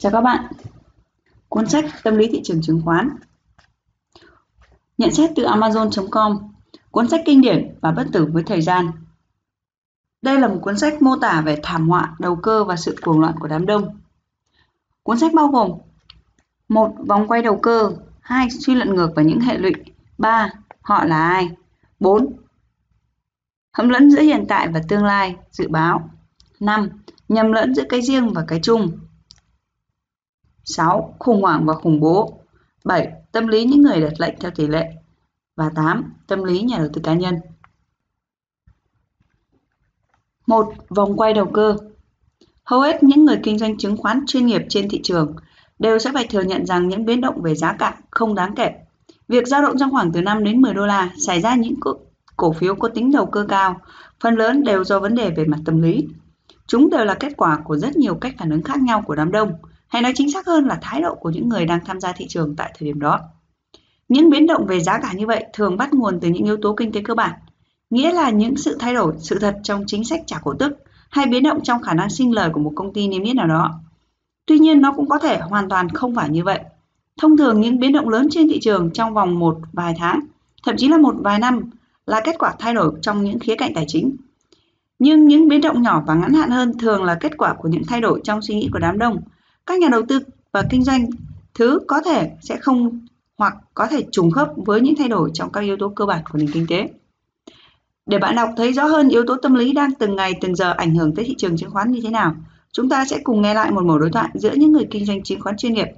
Chào các bạn. Cuốn sách Tâm lý thị trường chứng khoán. Nhận xét từ amazon.com. Cuốn sách kinh điển và bất tử với thời gian. Đây là một cuốn sách mô tả về thảm họa, đầu cơ và sự cuồng loạn của đám đông. Cuốn sách bao gồm một Vòng quay đầu cơ, hai Suy luận ngược và những hệ lụy, ba Họ là ai, bốn Hẫm lẫn giữa hiện tại và tương lai, dự báo, năm Nhầm lẫn giữa cái riêng và cái chung, 6. Khủng hoảng và khủng bố 7. Tâm lý những người đặt lệnh theo tỷ lệ và 8. Tâm lý nhà đầu tư cá nhân một Vòng quay đầu cơ Hầu hết những người kinh doanh chứng khoán chuyên nghiệp trên thị trường đều sẽ phải thừa nhận rằng những biến động về giá cả không đáng kể. Việc dao động trong khoảng từ 5 đến 10 đô la xảy ra những cổ phiếu có tính đầu cơ cao, phần lớn đều do vấn đề về mặt tâm lý. Chúng đều là kết quả của rất nhiều cách phản ứng khác nhau của đám đông hay nói chính xác hơn là thái độ của những người đang tham gia thị trường tại thời điểm đó. Những biến động về giá cả như vậy thường bắt nguồn từ những yếu tố kinh tế cơ bản, nghĩa là những sự thay đổi sự thật trong chính sách trả cổ tức hay biến động trong khả năng sinh lời của một công ty niêm yết nào đó. Tuy nhiên nó cũng có thể hoàn toàn không phải như vậy. Thông thường những biến động lớn trên thị trường trong vòng một vài tháng, thậm chí là một vài năm là kết quả thay đổi trong những khía cạnh tài chính. Nhưng những biến động nhỏ và ngắn hạn hơn thường là kết quả của những thay đổi trong suy nghĩ của đám đông các nhà đầu tư và kinh doanh thứ có thể sẽ không hoặc có thể trùng khớp với những thay đổi trong các yếu tố cơ bản của nền kinh tế. Để bạn đọc thấy rõ hơn yếu tố tâm lý đang từng ngày từng giờ ảnh hưởng tới thị trường chứng khoán như thế nào, chúng ta sẽ cùng nghe lại một mẫu đối thoại giữa những người kinh doanh chứng khoán chuyên nghiệp.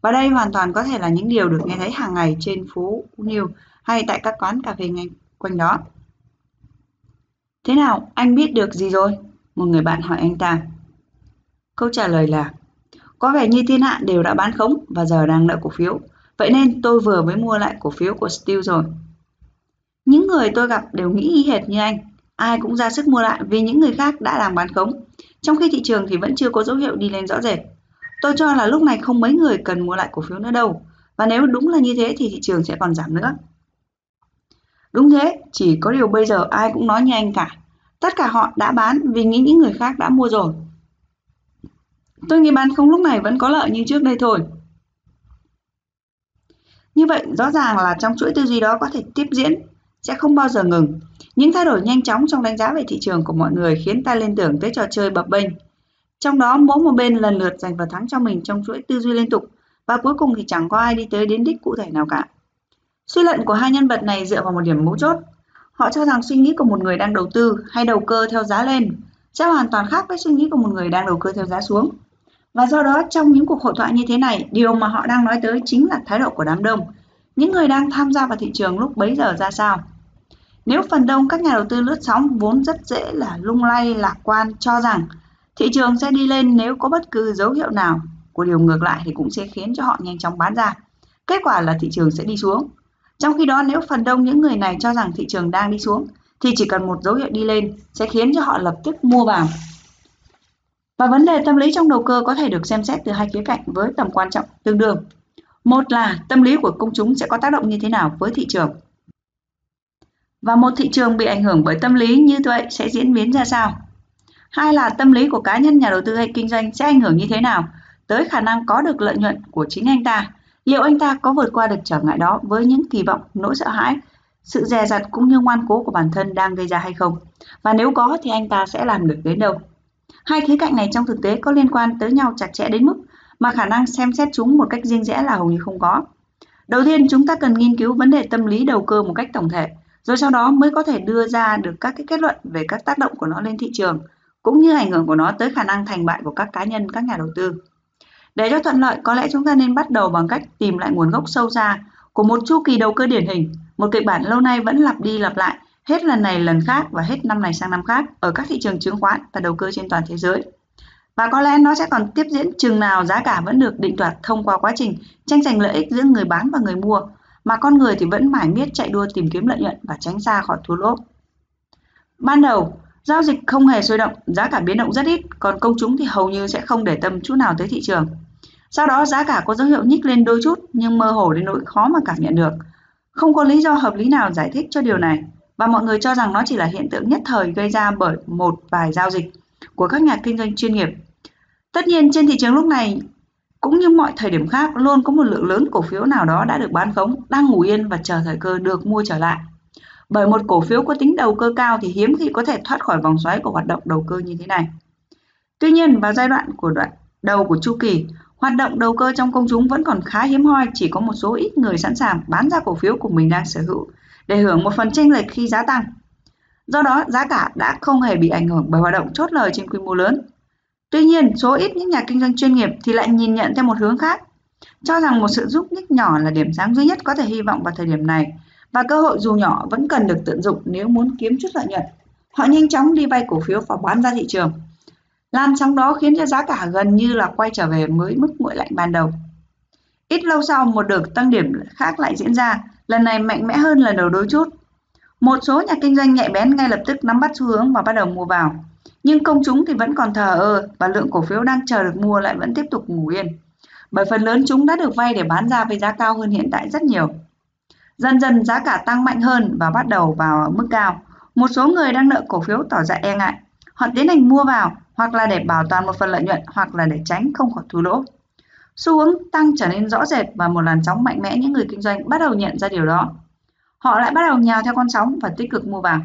Và đây hoàn toàn có thể là những điều được nghe thấy hàng ngày trên phố New hay tại các quán cà phê ngay quanh đó. Thế nào, anh biết được gì rồi? Một người bạn hỏi anh ta. Câu trả lời là có vẻ như thiên hạ đều đã bán khống và giờ đang nợ cổ phiếu. Vậy nên tôi vừa mới mua lại cổ phiếu của Steel rồi. Những người tôi gặp đều nghĩ y hệt như anh. Ai cũng ra sức mua lại vì những người khác đã làm bán khống. Trong khi thị trường thì vẫn chưa có dấu hiệu đi lên rõ rệt. Tôi cho là lúc này không mấy người cần mua lại cổ phiếu nữa đâu. Và nếu đúng là như thế thì thị trường sẽ còn giảm nữa. Đúng thế, chỉ có điều bây giờ ai cũng nói như anh cả. Tất cả họ đã bán vì nghĩ những người khác đã mua rồi. Tôi nghĩ bán không lúc này vẫn có lợi như trước đây thôi. Như vậy, rõ ràng là trong chuỗi tư duy đó có thể tiếp diễn, sẽ không bao giờ ngừng. Những thay đổi nhanh chóng trong đánh giá về thị trường của mọi người khiến ta liên tưởng tới trò chơi bập bênh. Trong đó mỗi một bên lần lượt giành vào thắng cho mình trong chuỗi tư duy liên tục và cuối cùng thì chẳng có ai đi tới đến đích cụ thể nào cả. Suy luận của hai nhân vật này dựa vào một điểm mấu chốt. Họ cho rằng suy nghĩ của một người đang đầu tư hay đầu cơ theo giá lên sẽ hoàn toàn khác với suy nghĩ của một người đang đầu cơ theo giá xuống. Và do đó trong những cuộc hội thoại như thế này, điều mà họ đang nói tới chính là thái độ của đám đông, những người đang tham gia vào thị trường lúc bấy giờ ra sao. Nếu phần đông các nhà đầu tư lướt sóng vốn rất dễ là lung lay lạc quan cho rằng thị trường sẽ đi lên nếu có bất cứ dấu hiệu nào của điều ngược lại thì cũng sẽ khiến cho họ nhanh chóng bán ra. Kết quả là thị trường sẽ đi xuống. Trong khi đó nếu phần đông những người này cho rằng thị trường đang đi xuống thì chỉ cần một dấu hiệu đi lên sẽ khiến cho họ lập tức mua vào và vấn đề tâm lý trong đầu cơ có thể được xem xét từ hai khía cạnh với tầm quan trọng tương đương. Một là tâm lý của công chúng sẽ có tác động như thế nào với thị trường. Và một thị trường bị ảnh hưởng bởi tâm lý như vậy sẽ diễn biến ra sao? Hai là tâm lý của cá nhân nhà đầu tư hay kinh doanh sẽ ảnh hưởng như thế nào tới khả năng có được lợi nhuận của chính anh ta. Liệu anh ta có vượt qua được trở ngại đó với những kỳ vọng, nỗi sợ hãi, sự dè dặt cũng như ngoan cố của bản thân đang gây ra hay không? Và nếu có thì anh ta sẽ làm được đến đâu? Hai khía cạnh này trong thực tế có liên quan tới nhau chặt chẽ đến mức mà khả năng xem xét chúng một cách riêng rẽ là hầu như không có. Đầu tiên, chúng ta cần nghiên cứu vấn đề tâm lý đầu cơ một cách tổng thể, rồi sau đó mới có thể đưa ra được các cái kết luận về các tác động của nó lên thị trường, cũng như ảnh hưởng của nó tới khả năng thành bại của các cá nhân, các nhà đầu tư. Để cho thuận lợi, có lẽ chúng ta nên bắt đầu bằng cách tìm lại nguồn gốc sâu xa của một chu kỳ đầu cơ điển hình, một kịch bản lâu nay vẫn lặp đi lặp lại hết lần này lần khác và hết năm này sang năm khác ở các thị trường chứng khoán và đầu cơ trên toàn thế giới. Và có lẽ nó sẽ còn tiếp diễn chừng nào giá cả vẫn được định đoạt thông qua quá trình tranh giành lợi ích giữa người bán và người mua, mà con người thì vẫn mãi miết chạy đua tìm kiếm lợi nhuận và tránh xa khỏi thua lỗ. Ban đầu, giao dịch không hề sôi động, giá cả biến động rất ít, còn công chúng thì hầu như sẽ không để tâm chút nào tới thị trường. Sau đó giá cả có dấu hiệu nhích lên đôi chút nhưng mơ hồ đến nỗi khó mà cảm nhận được. Không có lý do hợp lý nào giải thích cho điều này và mọi người cho rằng nó chỉ là hiện tượng nhất thời gây ra bởi một vài giao dịch của các nhà kinh doanh chuyên nghiệp. Tất nhiên trên thị trường lúc này, cũng như mọi thời điểm khác luôn có một lượng lớn cổ phiếu nào đó đã được bán khống, đang ngủ yên và chờ thời cơ được mua trở lại. Bởi một cổ phiếu có tính đầu cơ cao thì hiếm khi có thể thoát khỏi vòng xoáy của hoạt động đầu cơ như thế này. Tuy nhiên, vào giai đoạn của đoạn đầu của chu kỳ, hoạt động đầu cơ trong công chúng vẫn còn khá hiếm hoi, chỉ có một số ít người sẵn sàng bán ra cổ phiếu của mình đang sở hữu để hưởng một phần chênh lệch khi giá tăng. Do đó, giá cả đã không hề bị ảnh hưởng bởi hoạt động chốt lời trên quy mô lớn. Tuy nhiên, số ít những nhà kinh doanh chuyên nghiệp thì lại nhìn nhận theo một hướng khác, cho rằng một sự giúp nhích nhỏ là điểm sáng duy nhất có thể hy vọng vào thời điểm này và cơ hội dù nhỏ vẫn cần được tận dụng nếu muốn kiếm chút lợi nhuận. Họ nhanh chóng đi vay cổ phiếu và bán ra thị trường. làm sóng đó khiến cho giá cả gần như là quay trở về mới mức nguội lạnh ban đầu. Ít lâu sau, một đợt tăng điểm khác lại diễn ra, lần này mạnh mẽ hơn lần đầu đôi chút. Một số nhà kinh doanh nhạy bén ngay lập tức nắm bắt xu hướng và bắt đầu mua vào. Nhưng công chúng thì vẫn còn thờ ơ và lượng cổ phiếu đang chờ được mua lại vẫn tiếp tục ngủ yên. Bởi phần lớn chúng đã được vay để bán ra với giá cao hơn hiện tại rất nhiều. Dần dần giá cả tăng mạnh hơn và bắt đầu vào mức cao. Một số người đang nợ cổ phiếu tỏ ra e ngại. Họ tiến hành mua vào hoặc là để bảo toàn một phần lợi nhuận hoặc là để tránh không khỏi thua lỗ. Xu hướng tăng trở nên rõ rệt và một làn sóng mạnh mẽ những người kinh doanh bắt đầu nhận ra điều đó. Họ lại bắt đầu nhào theo con sóng và tích cực mua vào.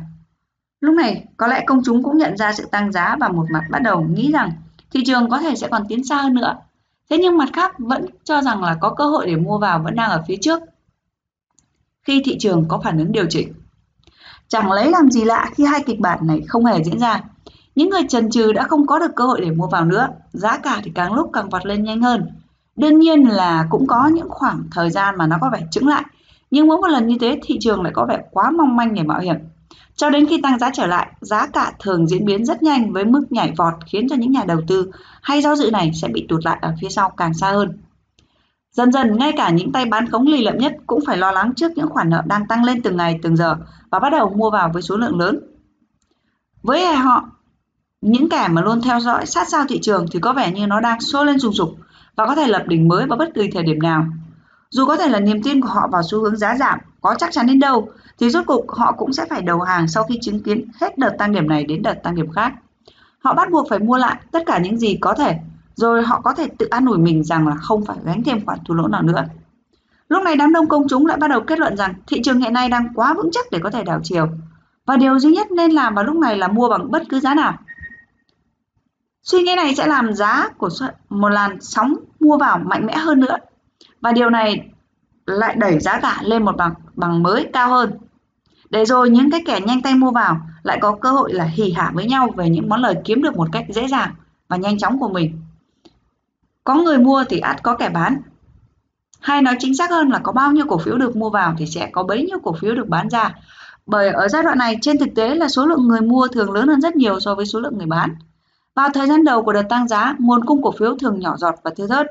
Lúc này, có lẽ công chúng cũng nhận ra sự tăng giá và một mặt bắt đầu nghĩ rằng thị trường có thể sẽ còn tiến xa hơn nữa. Thế nhưng mặt khác vẫn cho rằng là có cơ hội để mua vào vẫn đang ở phía trước khi thị trường có phản ứng điều chỉnh. Chẳng lấy làm gì lạ khi hai kịch bản này không hề diễn ra. Những người trần trừ đã không có được cơ hội để mua vào nữa, giá cả thì càng lúc càng vọt lên nhanh hơn. Đương nhiên là cũng có những khoảng thời gian mà nó có vẻ chững lại, nhưng mỗi một lần như thế thị trường lại có vẻ quá mong manh để mạo hiểm. Cho đến khi tăng giá trở lại, giá cả thường diễn biến rất nhanh với mức nhảy vọt khiến cho những nhà đầu tư hay do dự này sẽ bị tụt lại ở phía sau càng xa hơn. Dần dần, ngay cả những tay bán khống lì lợm nhất cũng phải lo lắng trước những khoản nợ đang tăng lên từng ngày từng giờ và bắt đầu mua vào với số lượng lớn. Với họ, những kẻ mà luôn theo dõi sát sao thị trường thì có vẻ như nó đang sôi lên rùng rục và có thể lập đỉnh mới vào bất kỳ thời điểm nào. Dù có thể là niềm tin của họ vào xu hướng giá giảm, có chắc chắn đến đâu, thì rốt cục họ cũng sẽ phải đầu hàng sau khi chứng kiến hết đợt tăng điểm này đến đợt tăng điểm khác. Họ bắt buộc phải mua lại tất cả những gì có thể, rồi họ có thể tự an ủi mình rằng là không phải gánh thêm khoản thua lỗ nào nữa. Lúc này đám đông công chúng lại bắt đầu kết luận rằng thị trường hiện nay đang quá vững chắc để có thể đảo chiều. Và điều duy nhất nên làm vào lúc này là mua bằng bất cứ giá nào. Suy nghĩ này sẽ làm giá của một làn sóng mua vào mạnh mẽ hơn nữa. Và điều này lại đẩy giá cả lên một bằng bằng mới cao hơn. Để rồi những cái kẻ nhanh tay mua vào lại có cơ hội là hỉ hả với nhau về những món lời kiếm được một cách dễ dàng và nhanh chóng của mình. Có người mua thì ắt có kẻ bán. Hay nói chính xác hơn là có bao nhiêu cổ phiếu được mua vào thì sẽ có bấy nhiêu cổ phiếu được bán ra. Bởi ở giai đoạn này, trên thực tế là số lượng người mua thường lớn hơn rất nhiều so với số lượng người bán. Vào thời gian đầu của đợt tăng giá, nguồn cung cổ phiếu thường nhỏ giọt và thưa thớt.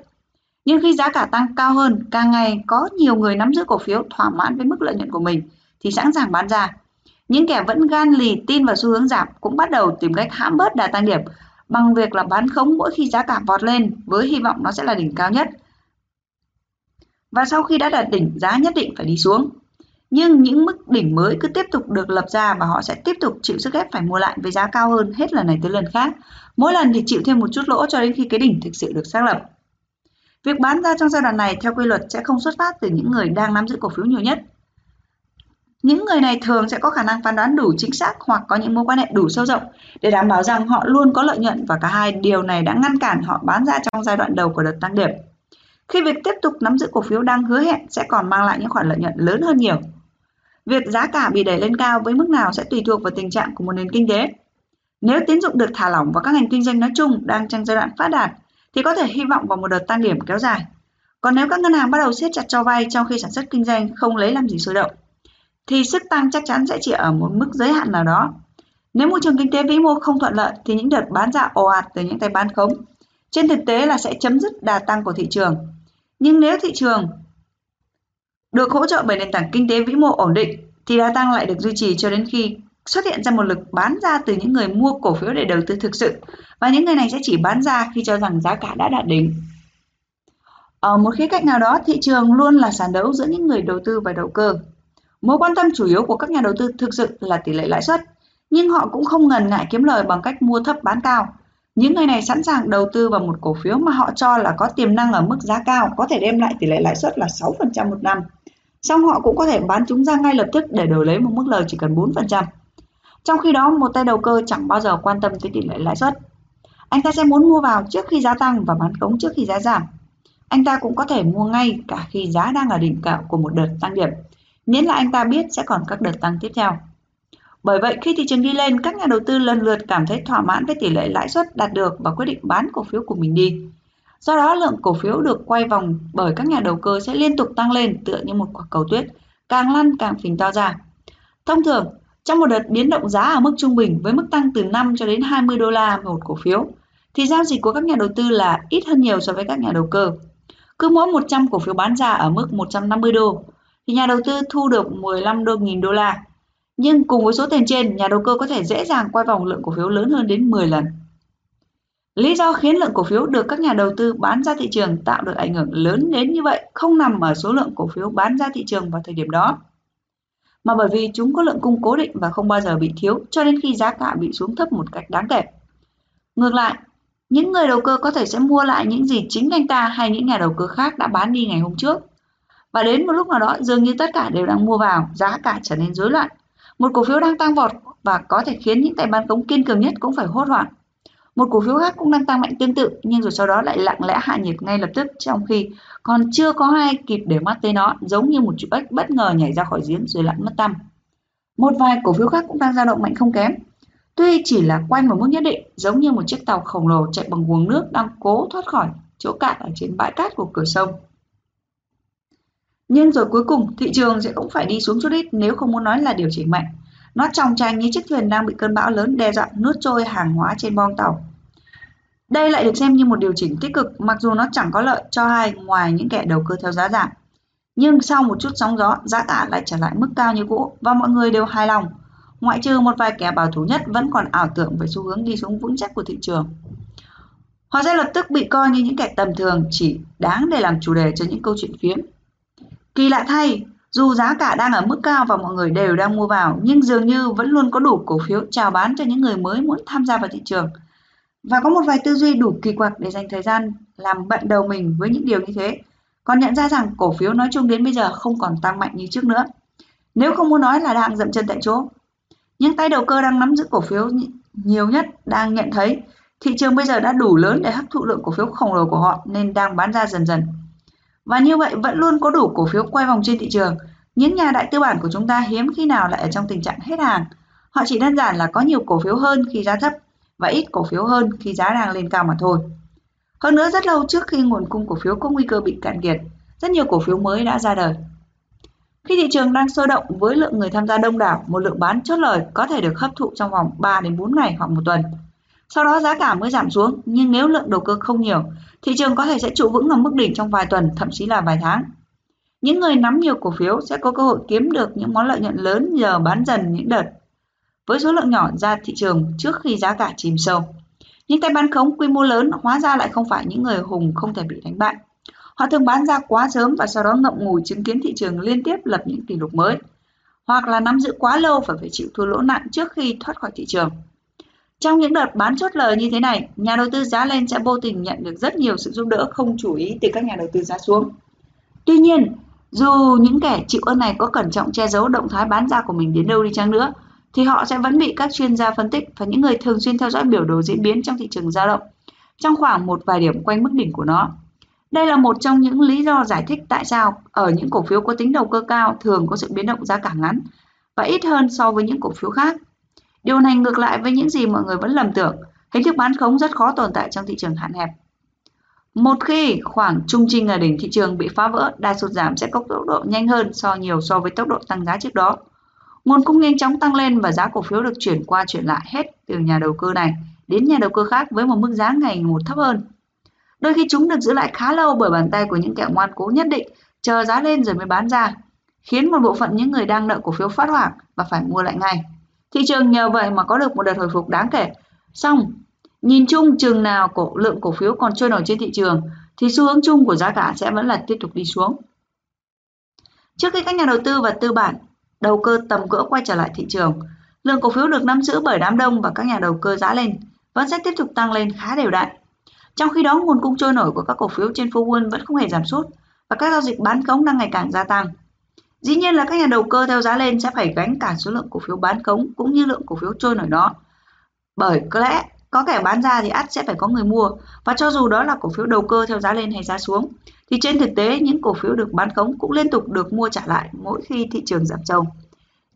Nhưng khi giá cả tăng cao hơn, càng ngày có nhiều người nắm giữ cổ phiếu thỏa mãn với mức lợi nhuận của mình thì sẵn sàng bán ra. Những kẻ vẫn gan lì tin vào xu hướng giảm cũng bắt đầu tìm cách hãm bớt đà tăng điểm bằng việc là bán khống mỗi khi giá cả vọt lên với hy vọng nó sẽ là đỉnh cao nhất. Và sau khi đã đạt đỉnh, giá nhất định phải đi xuống. Nhưng những mức đỉnh mới cứ tiếp tục được lập ra và họ sẽ tiếp tục chịu sức ép phải mua lại với giá cao hơn hết lần này tới lần khác. Mỗi lần thì chịu thêm một chút lỗ cho đến khi cái đỉnh thực sự được xác lập. Việc bán ra trong giai đoạn này, theo quy luật, sẽ không xuất phát từ những người đang nắm giữ cổ phiếu nhiều nhất. Những người này thường sẽ có khả năng phán đoán đủ chính xác hoặc có những mối quan hệ đủ sâu rộng để đảm bảo rằng họ luôn có lợi nhuận và cả hai điều này đã ngăn cản họ bán ra trong giai đoạn đầu của đợt tăng điểm. Khi việc tiếp tục nắm giữ cổ phiếu đang hứa hẹn sẽ còn mang lại những khoản lợi nhuận lớn hơn nhiều. Việc giá cả bị đẩy lên cao với mức nào sẽ tùy thuộc vào tình trạng của một nền kinh tế. Nếu tín dụng được thả lỏng và các ngành kinh doanh nói chung đang trong giai đoạn phát đạt thì có thể hy vọng vào một đợt tăng điểm kéo dài. Còn nếu các ngân hàng bắt đầu siết chặt cho vay trong khi sản xuất kinh doanh không lấy làm gì sôi động, thì sức tăng chắc chắn sẽ chỉ ở một mức giới hạn nào đó. Nếu môi trường kinh tế vĩ mô không thuận lợi thì những đợt bán ra ồ ạt từ những tay bán khống trên thực tế là sẽ chấm dứt đà tăng của thị trường. Nhưng nếu thị trường được hỗ trợ bởi nền tảng kinh tế vĩ mô ổn định thì đa tăng lại được duy trì cho đến khi xuất hiện ra một lực bán ra từ những người mua cổ phiếu để đầu tư thực sự và những người này sẽ chỉ bán ra khi cho rằng giá cả đã đạt đỉnh. Ở một khía cạnh nào đó, thị trường luôn là sàn đấu giữa những người đầu tư và đầu cơ. Mối quan tâm chủ yếu của các nhà đầu tư thực sự là tỷ lệ lãi suất, nhưng họ cũng không ngần ngại kiếm lời bằng cách mua thấp bán cao. Những người này sẵn sàng đầu tư vào một cổ phiếu mà họ cho là có tiềm năng ở mức giá cao, có thể đem lại tỷ lệ lãi suất là 6% một năm. Song họ cũng có thể bán chúng ra ngay lập tức để đổi lấy một mức lời chỉ cần 4%. Trong khi đó, một tay đầu cơ chẳng bao giờ quan tâm tới tỷ lệ lãi suất. Anh ta sẽ muốn mua vào trước khi giá tăng và bán khống trước khi giá giảm. Anh ta cũng có thể mua ngay cả khi giá đang ở đỉnh cao của một đợt tăng điểm, miễn là anh ta biết sẽ còn các đợt tăng tiếp theo. Bởi vậy, khi thị trường đi lên, các nhà đầu tư lần lượt cảm thấy thỏa mãn với tỷ lệ lãi suất đạt được và quyết định bán cổ phiếu của mình đi. Do đó, lượng cổ phiếu được quay vòng bởi các nhà đầu cơ sẽ liên tục tăng lên tựa như một quả cầu tuyết, càng lăn càng phình to ra. Thông thường, trong một đợt biến động giá ở mức trung bình với mức tăng từ 5 cho đến 20 đô la một cổ phiếu, thì giao dịch của các nhà đầu tư là ít hơn nhiều so với các nhà đầu cơ. Cứ mỗi 100 cổ phiếu bán ra ở mức 150 đô, thì nhà đầu tư thu được 15 đô nghìn đô la. Nhưng cùng với số tiền trên, nhà đầu cơ có thể dễ dàng quay vòng lượng cổ phiếu lớn hơn đến 10 lần. Lý do khiến lượng cổ phiếu được các nhà đầu tư bán ra thị trường tạo được ảnh hưởng lớn đến như vậy không nằm ở số lượng cổ phiếu bán ra thị trường vào thời điểm đó, mà bởi vì chúng có lượng cung cố định và không bao giờ bị thiếu cho đến khi giá cả bị xuống thấp một cách đáng kể. Ngược lại, những người đầu cơ có thể sẽ mua lại những gì chính anh ta hay những nhà đầu cơ khác đã bán đi ngày hôm trước. Và đến một lúc nào đó dường như tất cả đều đang mua vào, giá cả trở nên rối loạn. Một cổ phiếu đang tăng vọt và có thể khiến những tay bán khống kiên cường nhất cũng phải hốt hoảng. Một cổ phiếu khác cũng đang tăng mạnh tương tự, nhưng rồi sau đó lại lặng lẽ hạ nhiệt ngay lập tức trong khi còn chưa có ai kịp để mắt tới nó, giống như một chú ếch bất ngờ nhảy ra khỏi giếng rồi lặn mất tăm. Một vài cổ phiếu khác cũng đang dao động mạnh không kém. Tuy chỉ là quanh một mức nhất định, giống như một chiếc tàu khổng lồ chạy bằng guồng nước đang cố thoát khỏi chỗ cạn ở trên bãi cát của cửa sông. Nhưng rồi cuối cùng thị trường sẽ cũng phải đi xuống chút ít, nếu không muốn nói là điều chỉnh mạnh. Nó tròng trành như chiếc thuyền đang bị cơn bão lớn đe dọa nuốt trôi hàng hóa trên bong tàu. Đây lại được xem như một điều chỉnh tích cực mặc dù nó chẳng có lợi cho ai ngoài những kẻ đầu cơ theo giá giảm. Nhưng sau một chút sóng gió, giá cả lại trở lại mức cao như cũ và mọi người đều hài lòng. Ngoại trừ một vài kẻ bảo thủ nhất vẫn còn ảo tưởng về xu hướng đi xuống vững chắc của thị trường. Họ sẽ lập tức bị coi như những kẻ tầm thường chỉ đáng để làm chủ đề cho những câu chuyện phiếm. Kỳ lạ thay, dù giá cả đang ở mức cao và mọi người đều đang mua vào, nhưng dường như vẫn luôn có đủ cổ phiếu chào bán cho những người mới muốn tham gia vào thị trường. Và có một vài tư duy đủ kỳ quặc để dành thời gian làm bận đầu mình với những điều như thế. Còn nhận ra rằng cổ phiếu nói chung đến bây giờ không còn tăng mạnh như trước nữa. Nếu không muốn nói là đang dậm chân tại chỗ. Những tay đầu cơ đang nắm giữ cổ phiếu nhiều nhất đang nhận thấy thị trường bây giờ đã đủ lớn để hấp thụ lượng cổ phiếu khổng lồ của họ nên đang bán ra dần dần. Và như vậy vẫn luôn có đủ cổ phiếu quay vòng trên thị trường. Những nhà đại tư bản của chúng ta hiếm khi nào lại ở trong tình trạng hết hàng. Họ chỉ đơn giản là có nhiều cổ phiếu hơn khi giá thấp và ít cổ phiếu hơn khi giá đang lên cao mà thôi. Hơn nữa rất lâu trước khi nguồn cung cổ phiếu có nguy cơ bị cạn kiệt, rất nhiều cổ phiếu mới đã ra đời. Khi thị trường đang sôi động với lượng người tham gia đông đảo, một lượng bán chốt lời có thể được hấp thụ trong vòng 3 đến 4 ngày hoặc một tuần. Sau đó giá cả mới giảm xuống, nhưng nếu lượng đầu cơ không nhiều, thị trường có thể sẽ trụ vững ở mức đỉnh trong vài tuần, thậm chí là vài tháng. Những người nắm nhiều cổ phiếu sẽ có cơ hội kiếm được những món lợi nhuận lớn nhờ bán dần những đợt với số lượng nhỏ ra thị trường trước khi giá cả chìm sâu. Những tay bán khống quy mô lớn hóa ra lại không phải những người hùng không thể bị đánh bại. Họ thường bán ra quá sớm và sau đó ngậm ngùi chứng kiến thị trường liên tiếp lập những kỷ lục mới. Hoặc là nắm giữ quá lâu và phải chịu thua lỗ nặng trước khi thoát khỏi thị trường. Trong những đợt bán chốt lời như thế này, nhà đầu tư giá lên sẽ vô tình nhận được rất nhiều sự giúp đỡ không chủ ý từ các nhà đầu tư giá xuống. Tuy nhiên, dù những kẻ chịu ơn này có cẩn trọng che giấu động thái bán ra của mình đến đâu đi chăng nữa, thì họ sẽ vẫn bị các chuyên gia phân tích và những người thường xuyên theo dõi biểu đồ diễn biến trong thị trường dao động trong khoảng một vài điểm quanh mức đỉnh của nó. Đây là một trong những lý do giải thích tại sao ở những cổ phiếu có tính đầu cơ cao thường có sự biến động giá cả ngắn và ít hơn so với những cổ phiếu khác. Điều này ngược lại với những gì mọi người vẫn lầm tưởng, hình thức bán khống rất khó tồn tại trong thị trường hạn hẹp. Một khi khoảng trung trình ở đỉnh thị trường bị phá vỡ, đà sụt giảm sẽ có tốc độ nhanh hơn so nhiều so với tốc độ tăng giá trước đó. Nguồn cung nhanh chóng tăng lên và giá cổ phiếu được chuyển qua chuyển lại hết từ nhà đầu cơ này đến nhà đầu cơ khác với một mức giá ngày một thấp hơn. Đôi khi chúng được giữ lại khá lâu bởi bàn tay của những kẻ ngoan cố nhất định, chờ giá lên rồi mới bán ra, khiến một bộ phận những người đang nợ cổ phiếu phát hoảng và phải mua lại ngay. Thị trường nhờ vậy mà có được một đợt hồi phục đáng kể. Xong, nhìn chung chừng nào cổ lượng cổ phiếu còn trôi nổi trên thị trường thì xu hướng chung của giá cả sẽ vẫn là tiếp tục đi xuống. Trước khi các nhà đầu tư và tư bản đầu cơ tầm cỡ quay trở lại thị trường, lượng cổ phiếu được nắm giữ bởi đám đông và các nhà đầu cơ giá lên vẫn sẽ tiếp tục tăng lên khá đều đặn. Trong khi đó, nguồn cung trôi nổi của các cổ phiếu trên phố Wall vẫn không hề giảm sút và các giao dịch bán khống đang ngày càng gia tăng. Dĩ nhiên là các nhà đầu cơ theo giá lên sẽ phải gánh cả số lượng cổ phiếu bán khống cũng như lượng cổ phiếu trôi nổi đó. Bởi có lẽ có kẻ bán ra thì ắt sẽ phải có người mua và cho dù đó là cổ phiếu đầu cơ theo giá lên hay giá xuống, thì trên thực tế những cổ phiếu được bán khống cũng liên tục được mua trả lại mỗi khi thị trường giảm sâu.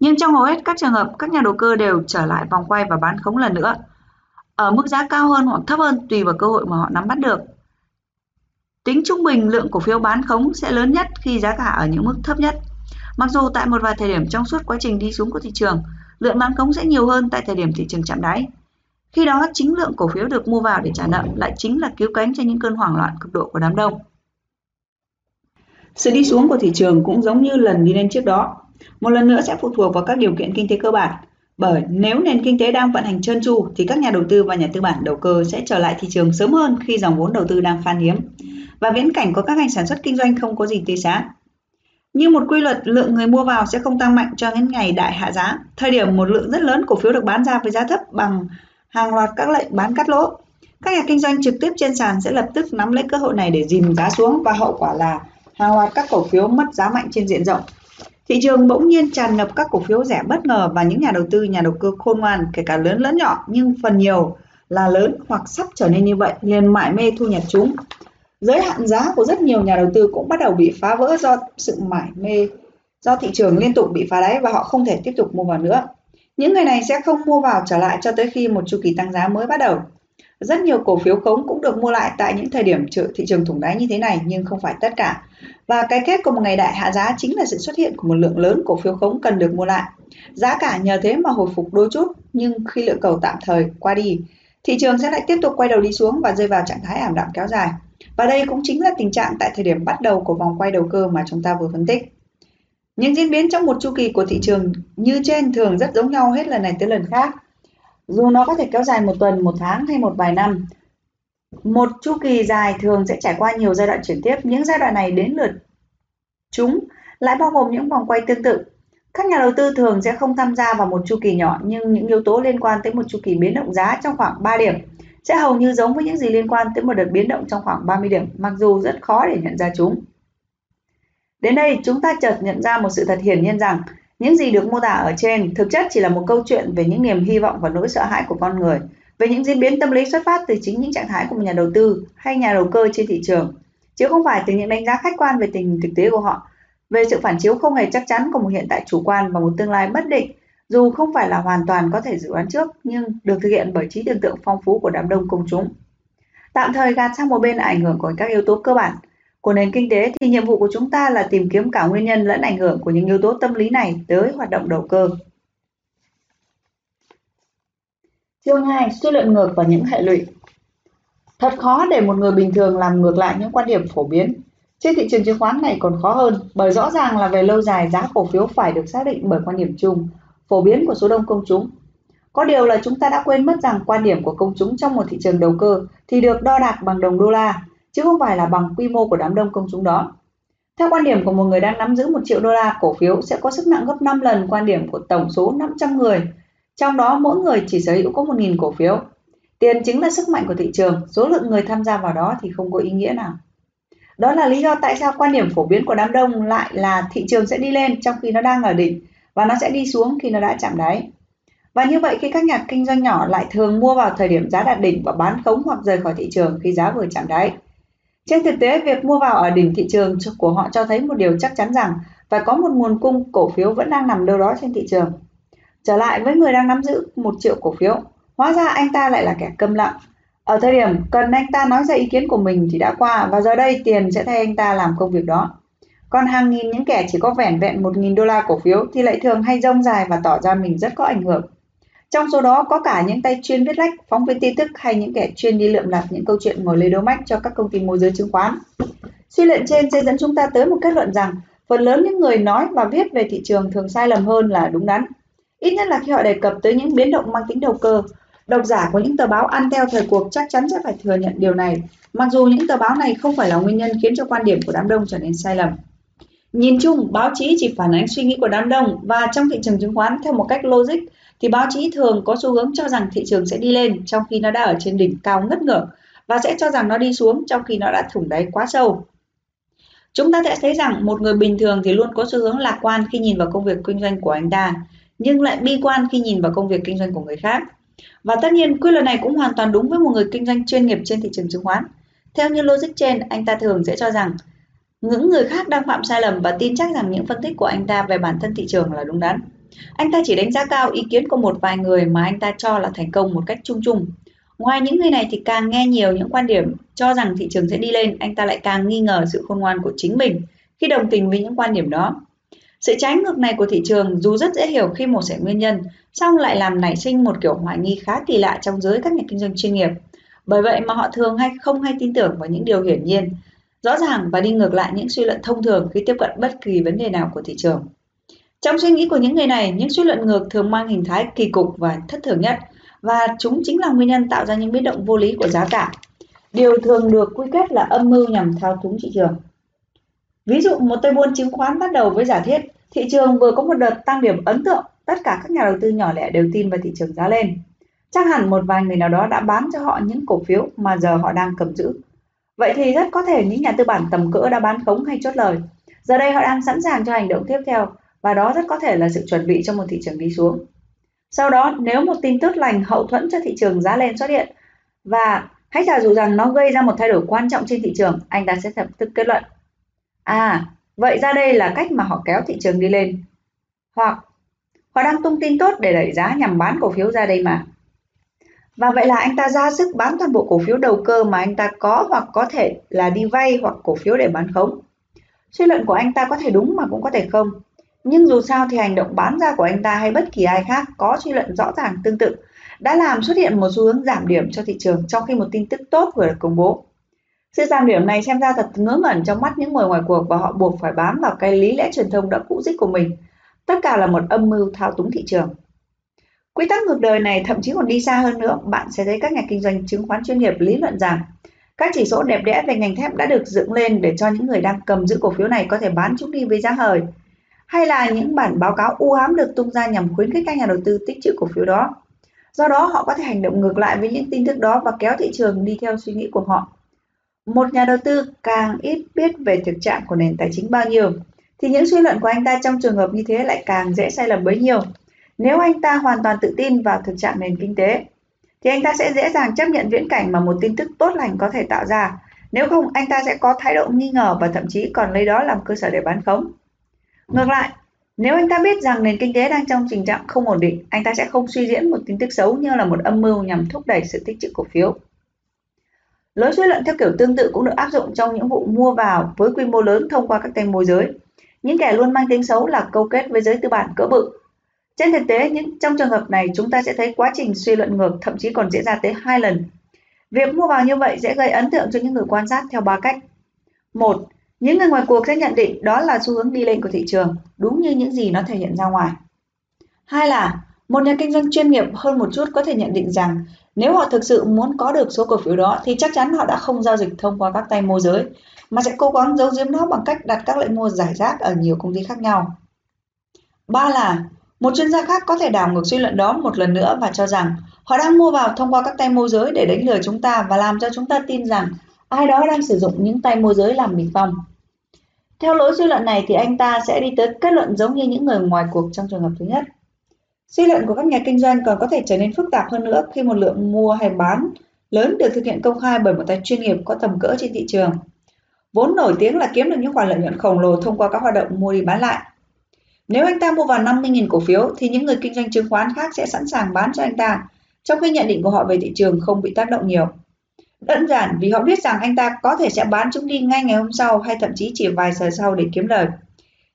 Nhưng trong hầu hết các trường hợp, các nhà đầu cơ đều trở lại vòng quay và bán khống lần nữa, ở mức giá cao hơn hoặc thấp hơn tùy vào cơ hội mà họ nắm bắt được. Tính trung bình, lượng cổ phiếu bán khống sẽ lớn nhất khi giá cả ở những mức thấp nhất. Mặc dù tại một vài thời điểm trong suốt quá trình đi xuống của thị trường, lượng bán khống sẽ nhiều hơn tại thời điểm thị trường chạm đáy. Khi đó, chính lượng cổ phiếu được mua vào để trả nợ lại chính là cứu cánh cho những cơn hoảng loạn cực độ của đám đông. Sự đi xuống của thị trường cũng giống như lần đi lên trước đó. Một lần nữa sẽ phụ thuộc vào các điều kiện kinh tế cơ bản. Bởi nếu nền kinh tế đang vận hành trơn tru thì các nhà đầu tư và nhà tư bản đầu cơ sẽ trở lại thị trường sớm hơn khi dòng vốn đầu tư đang khan hiếm và viễn cảnh của các ngành sản xuất kinh doanh không có gì tươi sáng. Như một quy luật, lượng người mua vào sẽ không tăng mạnh cho đến ngày đại hạ giá. Thời điểm một lượng rất lớn cổ phiếu được bán ra với giá thấp bằng hàng loạt các lệnh bán cắt lỗ. Các nhà kinh doanh trực tiếp trên sàn sẽ lập tức nắm lấy cơ hội này để dìm giá xuống và hậu quả là hàng loạt các cổ phiếu mất giá mạnh trên diện rộng. Thị trường bỗng nhiên tràn ngập các cổ phiếu rẻ bất ngờ và những nhà đầu tư, nhà đầu cơ khôn ngoan, kể cả lớn lẫn nhỏ nhưng phần nhiều là lớn hoặc sắp trở nên như vậy liền mải mê thu nhập chúng. Giới hạn giá của rất nhiều nhà đầu tư cũng bắt đầu bị phá vỡ do sự mải mê, do thị trường liên tục bị phá đáy và họ không thể tiếp tục mua vào nữa. Những người này sẽ không mua vào trở lại cho tới khi một chu kỳ tăng giá mới bắt đầu. Rất nhiều cổ phiếu khống cũng được mua lại tại những thời điểm thị trường thủng đáy như thế này nhưng không phải tất cả. Và cái kết của một ngày đại hạ giá chính là sự xuất hiện của một lượng lớn cổ phiếu khống cần được mua lại. Giá cả nhờ thế mà hồi phục đôi chút nhưng khi lượng cầu tạm thời qua đi, thị trường sẽ lại tiếp tục quay đầu đi xuống và rơi vào trạng thái ảm đạm kéo dài. Và đây cũng chính là tình trạng tại thời điểm bắt đầu của vòng quay đầu cơ mà chúng ta vừa phân tích. Những diễn biến trong một chu kỳ của thị trường như trên thường rất giống nhau hết lần này tới lần khác. Dù nó có thể kéo dài một tuần, một tháng hay một vài năm. Một chu kỳ dài thường sẽ trải qua nhiều giai đoạn chuyển tiếp. Những giai đoạn này đến lượt chúng lại bao gồm những vòng quay tương tự. Các nhà đầu tư thường sẽ không tham gia vào một chu kỳ nhỏ nhưng những yếu tố liên quan tới một chu kỳ biến động giá trong khoảng 3 điểm sẽ hầu như giống với những gì liên quan tới một đợt biến động trong khoảng 30 điểm, mặc dù rất khó để nhận ra chúng. Đến đây, chúng ta chợt nhận ra một sự thật hiển nhiên rằng những gì được mô tả ở trên thực chất chỉ là một câu chuyện về những niềm hy vọng và nỗi sợ hãi của con người, về những diễn biến tâm lý xuất phát từ chính những trạng thái của một nhà đầu tư hay nhà đầu cơ trên thị trường, chứ không phải từ những đánh giá khách quan về tình hình thực tế của họ, về sự phản chiếu không hề chắc chắn của một hiện tại chủ quan và một tương lai bất định, dù không phải là hoàn toàn có thể dự đoán trước nhưng được thực hiện bởi trí tưởng tượng phong phú của đám đông công chúng. Tạm thời gạt sang một bên ảnh hưởng của các yếu tố cơ bản, của nền kinh tế thì nhiệm vụ của chúng ta là tìm kiếm cả nguyên nhân lẫn ảnh hưởng của những yếu tố tâm lý này tới hoạt động đầu cơ. Chương 2. Suy luận ngược và những hệ lụy Thật khó để một người bình thường làm ngược lại những quan điểm phổ biến. Trên thị trường chứng khoán này còn khó hơn bởi rõ ràng là về lâu dài giá cổ phiếu phải được xác định bởi quan điểm chung, phổ biến của số đông công chúng. Có điều là chúng ta đã quên mất rằng quan điểm của công chúng trong một thị trường đầu cơ thì được đo đạc bằng đồng đô la, chứ không phải là bằng quy mô của đám đông công chúng đó. Theo quan điểm của một người đang nắm giữ 1 triệu đô la, cổ phiếu sẽ có sức nặng gấp 5 lần quan điểm của tổng số 500 người, trong đó mỗi người chỉ sở hữu có 1.000 cổ phiếu. Tiền chính là sức mạnh của thị trường, số lượng người tham gia vào đó thì không có ý nghĩa nào. Đó là lý do tại sao quan điểm phổ biến của đám đông lại là thị trường sẽ đi lên trong khi nó đang ở đỉnh và nó sẽ đi xuống khi nó đã chạm đáy. Và như vậy khi các nhà kinh doanh nhỏ lại thường mua vào thời điểm giá đạt đỉnh và bán khống hoặc rời khỏi thị trường khi giá vừa chạm đáy. Trên thực tế, việc mua vào ở đỉnh thị trường của họ cho thấy một điều chắc chắn rằng phải có một nguồn cung cổ phiếu vẫn đang nằm đâu đó trên thị trường. Trở lại với người đang nắm giữ một triệu cổ phiếu, hóa ra anh ta lại là kẻ câm lặng. Ở thời điểm cần anh ta nói ra ý kiến của mình thì đã qua và giờ đây tiền sẽ thay anh ta làm công việc đó. Còn hàng nghìn những kẻ chỉ có vẻn vẹn 1.000 đô la cổ phiếu thì lại thường hay rông dài và tỏ ra mình rất có ảnh hưởng. Trong số đó có cả những tay chuyên viết lách, phóng viên tin tức hay những kẻ chuyên đi lượm lặt những câu chuyện ngồi lấy đố mách cho các công ty môi giới chứng khoán. Suy luận trên sẽ dẫn chúng ta tới một kết luận rằng phần lớn những người nói và viết về thị trường thường sai lầm hơn là đúng đắn. Ít nhất là khi họ đề cập tới những biến động mang tính đầu cơ. Độc giả của những tờ báo ăn theo thời cuộc chắc chắn sẽ phải thừa nhận điều này, mặc dù những tờ báo này không phải là nguyên nhân khiến cho quan điểm của đám đông trở nên sai lầm. Nhìn chung, báo chí chỉ phản ánh suy nghĩ của đám đông và trong thị trường chứng khoán theo một cách logic thì báo chí thường có xu hướng cho rằng thị trường sẽ đi lên trong khi nó đã ở trên đỉnh cao ngất ngưỡng và sẽ cho rằng nó đi xuống trong khi nó đã thủng đáy quá sâu. Chúng ta sẽ thấy rằng một người bình thường thì luôn có xu hướng lạc quan khi nhìn vào công việc kinh doanh của anh ta, nhưng lại bi quan khi nhìn vào công việc kinh doanh của người khác. Và tất nhiên, quy luật này cũng hoàn toàn đúng với một người kinh doanh chuyên nghiệp trên thị trường chứng khoán. Theo như logic trên, anh ta thường sẽ cho rằng những người khác đang phạm sai lầm và tin chắc rằng những phân tích của anh ta về bản thân thị trường là đúng đắn. Anh ta chỉ đánh giá cao ý kiến của một vài người mà anh ta cho là thành công một cách chung chung. Ngoài những người này thì càng nghe nhiều những quan điểm cho rằng thị trường sẽ đi lên, anh ta lại càng nghi ngờ sự khôn ngoan của chính mình khi đồng tình với những quan điểm đó. Sự trái ngược này của thị trường dù rất dễ hiểu khi một sẻ nguyên nhân, song lại làm nảy sinh một kiểu hoài nghi khá kỳ lạ trong giới các nhà kinh doanh chuyên nghiệp. Bởi vậy mà họ thường hay không hay tin tưởng vào những điều hiển nhiên, rõ ràng và đi ngược lại những suy luận thông thường khi tiếp cận bất kỳ vấn đề nào của thị trường. Trong suy nghĩ của những người này, những suy luận ngược thường mang hình thái kỳ cục và thất thường nhất, và chúng chính là nguyên nhân tạo ra những biến động vô lý của giá cả. Điều thường được quy kết là âm mưu nhằm thao túng thị trường. Ví dụ một tay buôn chứng khoán bắt đầu với giả thiết thị trường vừa có một đợt tăng điểm ấn tượng, tất cả các nhà đầu tư nhỏ lẻ đều tin vào thị trường giá lên. Chắc hẳn một vài người nào đó đã bán cho họ những cổ phiếu mà giờ họ đang cầm giữ. Vậy thì rất có thể những nhà tư bản tầm cỡ đã bán khống hay chốt lời. Giờ đây họ đang sẵn sàng cho hành động tiếp theo và đó rất có thể là sự chuẩn bị cho một thị trường đi xuống. Sau đó, nếu một tin tốt lành hậu thuẫn cho thị trường giá lên xuất hiện và hãy giả dụ rằng nó gây ra một thay đổi quan trọng trên thị trường, anh ta sẽ lập tức kết luận. À, vậy ra đây là cách mà họ kéo thị trường đi lên. Hoặc họ đang tung tin tốt để đẩy giá nhằm bán cổ phiếu ra đây mà. Và vậy là anh ta ra sức bán toàn bộ cổ phiếu đầu cơ mà anh ta có hoặc có thể là đi vay hoặc cổ phiếu để bán khống. Suy luận của anh ta có thể đúng mà cũng có thể không. Nhưng dù sao thì hành động bán ra của anh ta hay bất kỳ ai khác có suy luận rõ ràng tương tự đã làm xuất hiện một xu hướng giảm điểm cho thị trường trong khi một tin tức tốt vừa được công bố. Sự giảm điểm này xem ra thật ngớ ngẩn trong mắt những người ngoài cuộc và họ buộc phải bám vào cái lý lẽ truyền thông đã cũ dích của mình. Tất cả là một âm mưu thao túng thị trường. Quy tắc ngược đời này thậm chí còn đi xa hơn nữa, bạn sẽ thấy các nhà kinh doanh chứng khoán chuyên nghiệp lý luận rằng các chỉ số đẹp đẽ về ngành thép đã được dựng lên để cho những người đang cầm giữ cổ phiếu này có thể bán chúng đi với giá hời hay là những bản báo cáo u ám được tung ra nhằm khuyến khích các nhà đầu tư tích trữ cổ phiếu đó. Do đó họ có thể hành động ngược lại với những tin tức đó và kéo thị trường đi theo suy nghĩ của họ. Một nhà đầu tư càng ít biết về thực trạng của nền tài chính bao nhiêu thì những suy luận của anh ta trong trường hợp như thế lại càng dễ sai lầm bấy nhiêu. Nếu anh ta hoàn toàn tự tin vào thực trạng nền kinh tế thì anh ta sẽ dễ dàng chấp nhận viễn cảnh mà một tin tức tốt lành có thể tạo ra. Nếu không, anh ta sẽ có thái độ nghi ngờ và thậm chí còn lấy đó làm cơ sở để bán khống. Ngược lại, nếu anh ta biết rằng nền kinh tế đang trong tình trạng không ổn định, anh ta sẽ không suy diễn một tin tức xấu như là một âm mưu nhằm thúc đẩy sự tích trữ cổ phiếu. Lối suy luận theo kiểu tương tự cũng được áp dụng trong những vụ mua vào với quy mô lớn thông qua các kênh môi giới. Những kẻ luôn mang tiếng xấu là câu kết với giới tư bản cỡ bự. Trên thực tế, những trong trường hợp này chúng ta sẽ thấy quá trình suy luận ngược thậm chí còn diễn ra tới hai lần. Việc mua vào như vậy sẽ gây ấn tượng cho những người quan sát theo ba cách. Một, những người ngoài cuộc sẽ nhận định đó là xu hướng đi lên của thị trường, đúng như những gì nó thể hiện ra ngoài. Hai là, một nhà kinh doanh chuyên nghiệp hơn một chút có thể nhận định rằng nếu họ thực sự muốn có được số cổ phiếu đó thì chắc chắn họ đã không giao dịch thông qua các tay môi giới, mà sẽ cố gắng giấu giếm nó bằng cách đặt các lệnh mua giải rác ở nhiều công ty khác nhau. Ba là, một chuyên gia khác có thể đảo ngược suy luận đó một lần nữa và cho rằng họ đang mua vào thông qua các tay môi giới để đánh lừa chúng ta và làm cho chúng ta tin rằng ai đó đang sử dụng những tay môi giới làm bình phong. Theo lối suy luận này thì anh ta sẽ đi tới kết luận giống như những người ngoài cuộc trong trường hợp thứ nhất. Suy luận của các nhà kinh doanh còn có thể trở nên phức tạp hơn nữa khi một lượng mua hay bán lớn được thực hiện công khai bởi một tay chuyên nghiệp có tầm cỡ trên thị trường. Vốn nổi tiếng là kiếm được những khoản lợi nhuận khổng lồ thông qua các hoạt động mua đi bán lại. Nếu anh ta mua vào 50.000 cổ phiếu thì những người kinh doanh chứng khoán khác sẽ sẵn sàng bán cho anh ta, trong khi nhận định của họ về thị trường không bị tác động nhiều. Đơn giản vì họ biết rằng anh ta có thể sẽ bán chúng đi ngay ngày hôm sau hay thậm chí chỉ vài giờ sau để kiếm lời.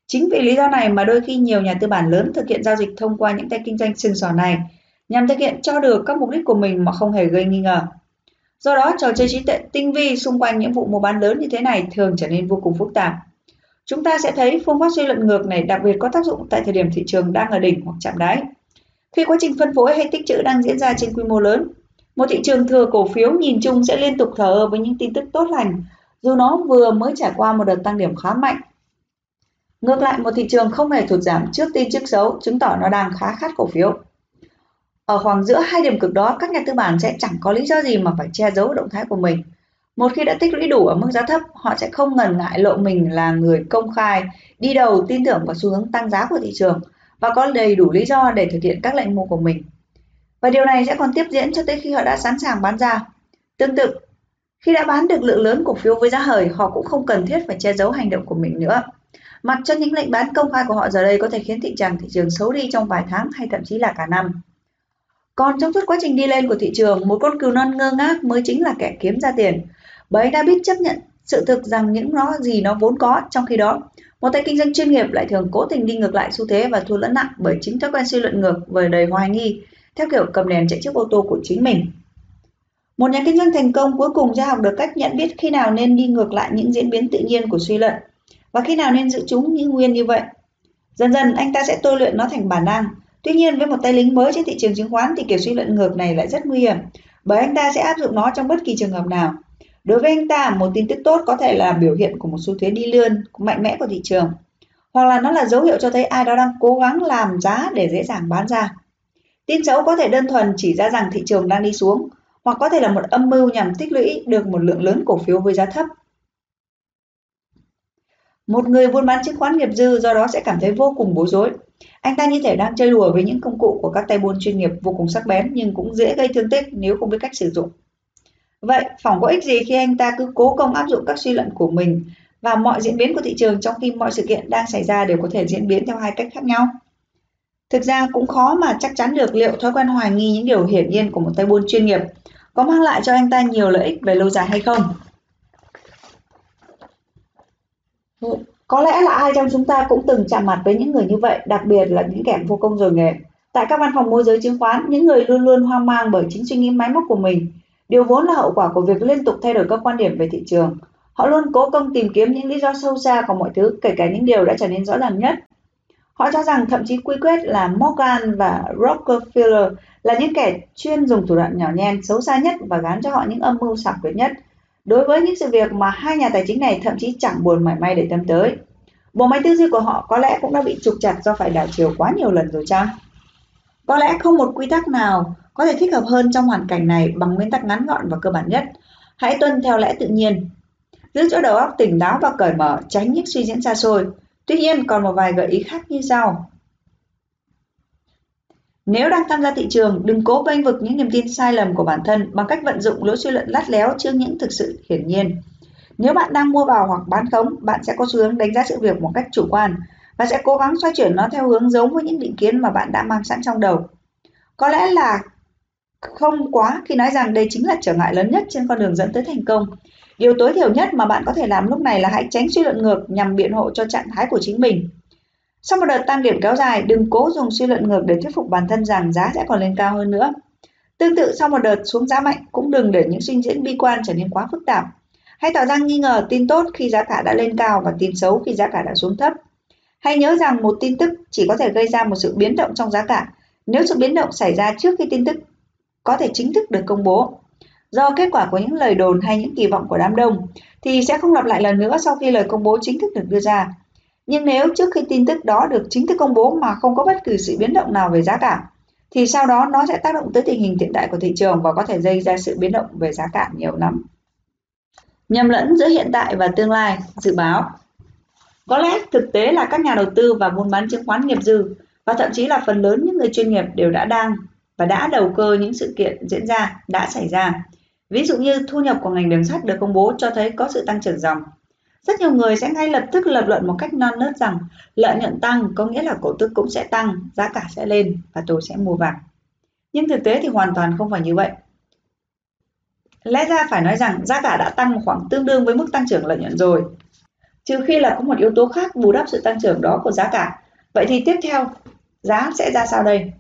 Chính vì lý do này mà đôi khi nhiều nhà tư bản lớn thực hiện giao dịch thông qua những tay kinh doanh sừng sỏ này nhằm thực hiện cho được các mục đích của mình mà không hề gây nghi ngờ. Do đó, trò chơi trí tuệ tinh vi xung quanh những vụ mua bán lớn như thế này thường trở nên vô cùng phức tạp. Chúng ta sẽ thấy phương pháp suy luận ngược này đặc biệt có tác dụng tại thời điểm thị trường đang ở đỉnh hoặc chạm đáy. Khi quá trình phân phối hay tích trữ đang diễn ra trên quy mô lớn, một thị trường thừa cổ phiếu nhìn chung sẽ liên tục thở ơ với những tin tức tốt lành, dù nó vừa mới trải qua một đợt tăng điểm khá mạnh. Ngược lại, một thị trường không hề thụt giảm trước tin trước xấu chứng tỏ nó đang khá khát cổ phiếu. Ở khoảng giữa hai điểm cực đó, các nhà tư bản sẽ chẳng có lý do gì mà phải che giấu động thái của mình. Một khi đã tích lũy đủ ở mức giá thấp, họ sẽ không ngần ngại lộ mình là người công khai, đi đầu tin tưởng vào xu hướng tăng giá của thị trường và có đầy đủ lý do để thực hiện các lệnh mua của mình. Và điều này sẽ còn tiếp diễn cho tới khi họ đã sẵn sàng bán ra. Tương tự, khi đã bán được lượng lớn cổ phiếu với giá hời, họ cũng không cần thiết phải che giấu hành động của mình nữa. Mặc cho những lệnh bán công khai của họ giờ đây có thể khiến thị trường thị trường xấu đi trong vài tháng hay thậm chí là cả năm. Còn trong suốt quá trình đi lên của thị trường, một con cừu non ngơ ngác mới chính là kẻ kiếm ra tiền. Bởi anh đã biết chấp nhận sự thực rằng những nó gì nó vốn có, trong khi đó, một tay kinh doanh chuyên nghiệp lại thường cố tình đi ngược lại xu thế và thua lẫn nặng bởi chính thói quen suy luận ngược về đầy hoài nghi, theo kiểu cầm đèn chạy chiếc ô tô của chính mình. Một nhà kinh doanh thành công cuối cùng sẽ học được cách nhận biết khi nào nên đi ngược lại những diễn biến tự nhiên của suy luận và khi nào nên giữ chúng như nguyên như vậy. Dần dần anh ta sẽ tôi luyện nó thành bản năng. Tuy nhiên với một tay lính mới trên thị trường chứng khoán thì kiểu suy luận ngược này lại rất nguy hiểm bởi anh ta sẽ áp dụng nó trong bất kỳ trường hợp nào. Đối với anh ta, một tin tức tốt có thể là biểu hiện của một xu thế đi lươn mạnh mẽ của thị trường, hoặc là nó là dấu hiệu cho thấy ai đó đang cố gắng làm giá để dễ dàng bán ra. Tin xấu có thể đơn thuần chỉ ra rằng thị trường đang đi xuống, hoặc có thể là một âm mưu nhằm tích lũy được một lượng lớn cổ phiếu với giá thấp. Một người buôn bán chứng khoán nghiệp dư do đó sẽ cảm thấy vô cùng bối rối. Anh ta như thể đang chơi đùa với những công cụ của các tay buôn chuyên nghiệp vô cùng sắc bén nhưng cũng dễ gây thương tích nếu không biết cách sử dụng. Vậy, phỏng có ích gì khi anh ta cứ cố công áp dụng các suy luận của mình và mọi diễn biến của thị trường trong khi mọi sự kiện đang xảy ra đều có thể diễn biến theo hai cách khác nhau? Thực ra cũng khó mà chắc chắn được liệu thói quen hoài nghi những điều hiển nhiên của một tay buôn chuyên nghiệp có mang lại cho anh ta nhiều lợi ích về lâu dài hay không. Có lẽ là ai trong chúng ta cũng từng chạm mặt với những người như vậy, đặc biệt là những kẻ vô công rồi nghề. Tại các văn phòng môi giới chứng khoán, những người luôn luôn hoang mang bởi chính suy nghĩ máy móc của mình, điều vốn là hậu quả của việc liên tục thay đổi các quan điểm về thị trường. Họ luôn cố công tìm kiếm những lý do sâu xa của mọi thứ, kể cả những điều đã trở nên rõ ràng nhất. Họ cho rằng thậm chí quy kết là Morgan và Rockefeller là những kẻ chuyên dùng thủ đoạn nhỏ nhen xấu xa nhất và gán cho họ những âm mưu xảo quyệt nhất. Đối với những sự việc mà hai nhà tài chính này thậm chí chẳng buồn mảy may để tâm tới. Bộ máy tư duy của họ có lẽ cũng đã bị trục chặt do phải đảo chiều quá nhiều lần rồi chăng? Có lẽ không một quy tắc nào có thể thích hợp hơn trong hoàn cảnh này bằng nguyên tắc ngắn gọn và cơ bản nhất. Hãy tuân theo lẽ tự nhiên. Giữ chỗ đầu óc tỉnh táo và cởi mở, tránh những suy diễn xa xôi. Tuy nhiên, còn một vài gợi ý khác như sau. Nếu đang tham gia thị trường, đừng cố bênh vực những niềm tin sai lầm của bản thân bằng cách vận dụng lối suy luận lắt léo trước những thực sự hiển nhiên. Nếu bạn đang mua vào hoặc bán khống, bạn sẽ có xu hướng đánh giá sự việc một cách chủ quan và sẽ cố gắng xoay chuyển nó theo hướng giống với những định kiến mà bạn đã mang sẵn trong đầu. Có lẽ là không quá khi nói rằng đây chính là trở ngại lớn nhất trên con đường dẫn tới thành công. Điều tối thiểu nhất mà bạn có thể làm lúc này là hãy tránh suy luận ngược nhằm biện hộ cho trạng thái của chính mình. Sau một đợt tăng điểm kéo dài, đừng cố dùng suy luận ngược để thuyết phục bản thân rằng giá sẽ còn lên cao hơn nữa. Tương tự sau một đợt xuống giá mạnh, cũng đừng để những suy diễn bi quan trở nên quá phức tạp. Hãy tỏ ra nghi ngờ tin tốt khi giá cả đã lên cao và tin xấu khi giá cả đã xuống thấp. Hãy nhớ rằng một tin tức chỉ có thể gây ra một sự biến động trong giá cả nếu sự biến động xảy ra trước khi tin tức có thể chính thức được công bố. Do kết quả của những lời đồn hay những kỳ vọng của đám đông thì sẽ không lặp lại lần nữa sau khi lời công bố chính thức được đưa ra. Nhưng nếu trước khi tin tức đó được chính thức công bố mà không có bất cứ sự biến động nào về giá cả, thì sau đó nó sẽ tác động tới tình hình hiện tại của thị trường và có thể gây ra sự biến động về giá cả nhiều lắm. Nhầm lẫn giữa hiện tại và tương lai, dự báo. Có lẽ thực tế là các nhà đầu tư và buôn bán chứng khoán nghiệp dư và thậm chí là phần lớn những người chuyên nghiệp đều đã đang và đã đầu cơ những sự kiện diễn ra, đã xảy ra. Ví dụ như thu nhập của ngành đường sắt được công bố cho thấy có sự tăng trưởng dòng. Rất nhiều người sẽ ngay lập tức lập luận một cách non nớt rằng lợi nhuận tăng có nghĩa là cổ tức cũng sẽ tăng, giá cả sẽ lên và tôi sẽ mua vàng. Nhưng thực tế thì hoàn toàn không phải như vậy. Lẽ ra phải nói rằng giá cả đã tăng một khoảng tương đương với mức tăng trưởng lợi nhuận rồi. Trừ khi là có một yếu tố khác bù đắp sự tăng trưởng đó của giá cả. Vậy thì tiếp theo, giá sẽ ra sao đây?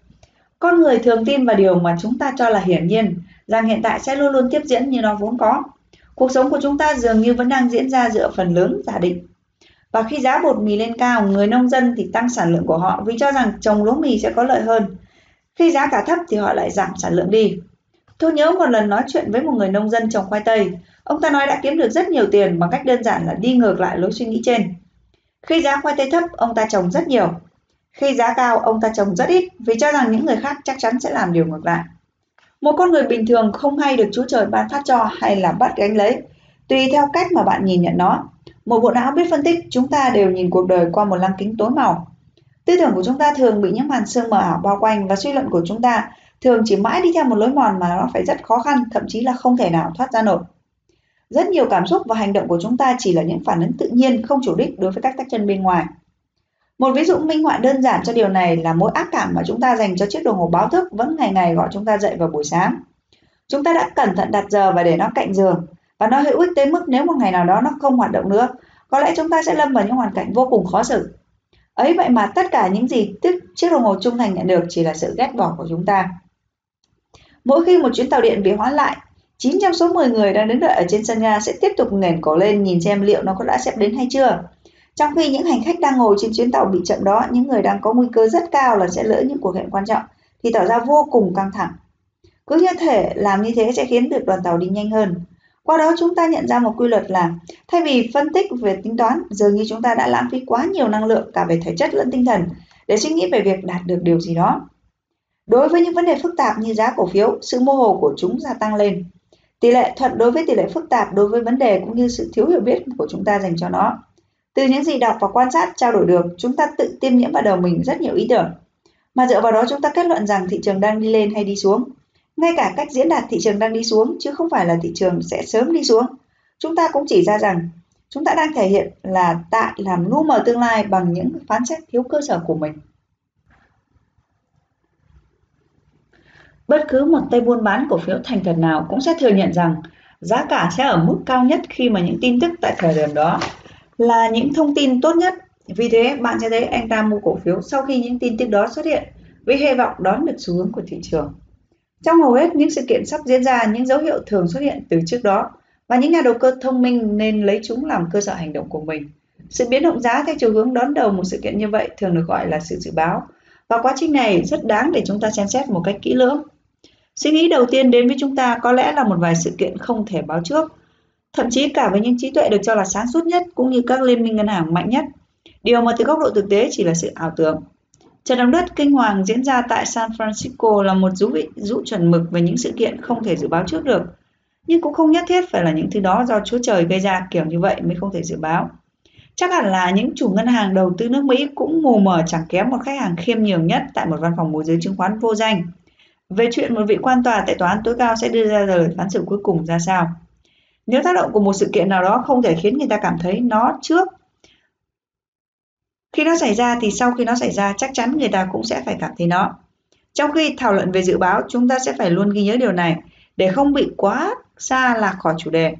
Con người thường tin vào điều mà chúng ta cho là hiển nhiên, rằng hiện tại sẽ luôn luôn tiếp diễn như nó vốn có. Cuộc sống của chúng ta dường như vẫn đang diễn ra dựa phần lớn giả định. Và khi giá bột mì lên cao, người nông dân thì tăng sản lượng của họ vì cho rằng trồng lúa mì sẽ có lợi hơn. Khi giá cả thấp thì họ lại giảm sản lượng đi. Tôi nhớ một lần nói chuyện với một người nông dân trồng khoai tây. Ông ta nói đã kiếm được rất nhiều tiền bằng cách đơn giản là đi ngược lại lối suy nghĩ trên. Khi giá khoai tây thấp, ông ta trồng rất nhiều. Khi giá cao, ông ta trồng rất ít vì cho rằng những người khác chắc chắn sẽ làm điều ngược lại. Một con người bình thường không hay được Chúa Trời ban phát cho hay là bắt gánh lấy, tùy theo cách mà bạn nhìn nhận nó. Một bộ não biết phân tích, chúng ta đều nhìn cuộc đời qua một lăng kính tối màu. Tư tưởng của chúng ta thường bị những màn sương mờ ảo bao quanh và suy luận của chúng ta thường chỉ mãi đi theo một lối mòn mà nó phải rất khó khăn, thậm chí là không thể nào thoát ra nổi. Rất nhiều cảm xúc và hành động của chúng ta chỉ là những phản ứng tự nhiên, không chủ đích đối với các tác chân bên ngoài. Một ví dụ minh họa đơn giản cho điều này là mối ác cảm mà chúng ta dành cho chiếc đồng hồ báo thức vẫn ngày ngày gọi chúng ta dậy vào buổi sáng. Chúng ta đã cẩn thận đặt giờ và để nó cạnh giường và nó hữu ích tới mức nếu một ngày nào đó nó không hoạt động nữa, có lẽ chúng ta sẽ lâm vào những hoàn cảnh vô cùng khó xử. Ấy vậy mà tất cả những gì chiếc đồng hồ trung thành nhận được chỉ là sự ghét bỏ của chúng ta. Mỗi khi một chuyến tàu điện bị hoãn lại, 9 trong số 10 người đang đứng đợi ở trên sân ga sẽ tiếp tục ngẩng cổ lên nhìn xem liệu nó có đã xếp đến hay chưa. Trong khi những hành khách đang ngồi trên chuyến tàu bị chậm đó, những người đang có nguy cơ rất cao là sẽ lỡ những cuộc hẹn quan trọng, thì tỏ ra vô cùng căng thẳng. Cứ như thể làm như thế sẽ khiến được đoàn tàu đi nhanh hơn. Qua đó chúng ta nhận ra một quy luật là thay vì phân tích về tính toán, dường như chúng ta đã lãng phí quá nhiều năng lượng cả về thể chất lẫn tinh thần để suy nghĩ về việc đạt được điều gì đó. Đối với những vấn đề phức tạp như giá cổ phiếu, sự mơ hồ của chúng gia tăng lên. Tỷ lệ thuận đối với tỷ lệ phức tạp đối với vấn đề cũng như sự thiếu hiểu biết của chúng ta dành cho nó. Từ những gì đọc và quan sát trao đổi được, chúng ta tự tiêm nhiễm vào đầu mình rất nhiều ý tưởng. Mà dựa vào đó chúng ta kết luận rằng thị trường đang đi lên hay đi xuống. Ngay cả cách diễn đạt thị trường đang đi xuống chứ không phải là thị trường sẽ sớm đi xuống. Chúng ta cũng chỉ ra rằng chúng ta đang thể hiện là tại làm lu mờ tương lai bằng những phán xét thiếu cơ sở của mình. Bất cứ một tay buôn bán cổ phiếu thành thật nào cũng sẽ thừa nhận rằng giá cả sẽ ở mức cao nhất khi mà những tin tức tại thời điểm đó là những thông tin tốt nhất. Vì thế, bạn sẽ thấy anh ta mua cổ phiếu sau khi những tin tức đó xuất hiện với hy vọng đón được xu hướng của thị trường. Trong hầu hết những sự kiện sắp diễn ra, những dấu hiệu thường xuất hiện từ trước đó và những nhà đầu cơ thông minh nên lấy chúng làm cơ sở hành động của mình. Sự biến động giá theo chiều hướng đón đầu một sự kiện như vậy thường được gọi là sự dự báo và quá trình này rất đáng để chúng ta xem xét một cách kỹ lưỡng. Suy nghĩ đầu tiên đến với chúng ta có lẽ là một vài sự kiện không thể báo trước, thậm chí cả với những trí tuệ được cho là sáng suốt nhất cũng như các liên minh ngân hàng mạnh nhất. Điều mà từ góc độ thực tế chỉ là sự ảo tưởng. Trận động đất kinh hoàng diễn ra tại San Francisco là một dấu dụ chuẩn mực về những sự kiện không thể dự báo trước được. Nhưng cũng không nhất thiết phải là những thứ đó do Chúa Trời gây ra kiểu như vậy mới không thể dự báo. Chắc hẳn là những chủ ngân hàng đầu tư nước Mỹ cũng mù mờ chẳng kém một khách hàng khiêm nhường nhất tại một văn phòng môi giới chứng khoán vô danh. Về chuyện một vị quan tòa tại tòa án tối cao sẽ đưa ra lời phán xử cuối cùng ra sao? Nếu tác động của một sự kiện nào đó không thể khiến người ta cảm thấy nó trước khi nó xảy ra thì sau khi nó xảy ra chắc chắn người ta cũng sẽ phải cảm thấy nó. Trong khi thảo luận về dự báo, chúng ta sẽ phải luôn ghi nhớ điều này để không bị quá xa lạc khỏi chủ đề.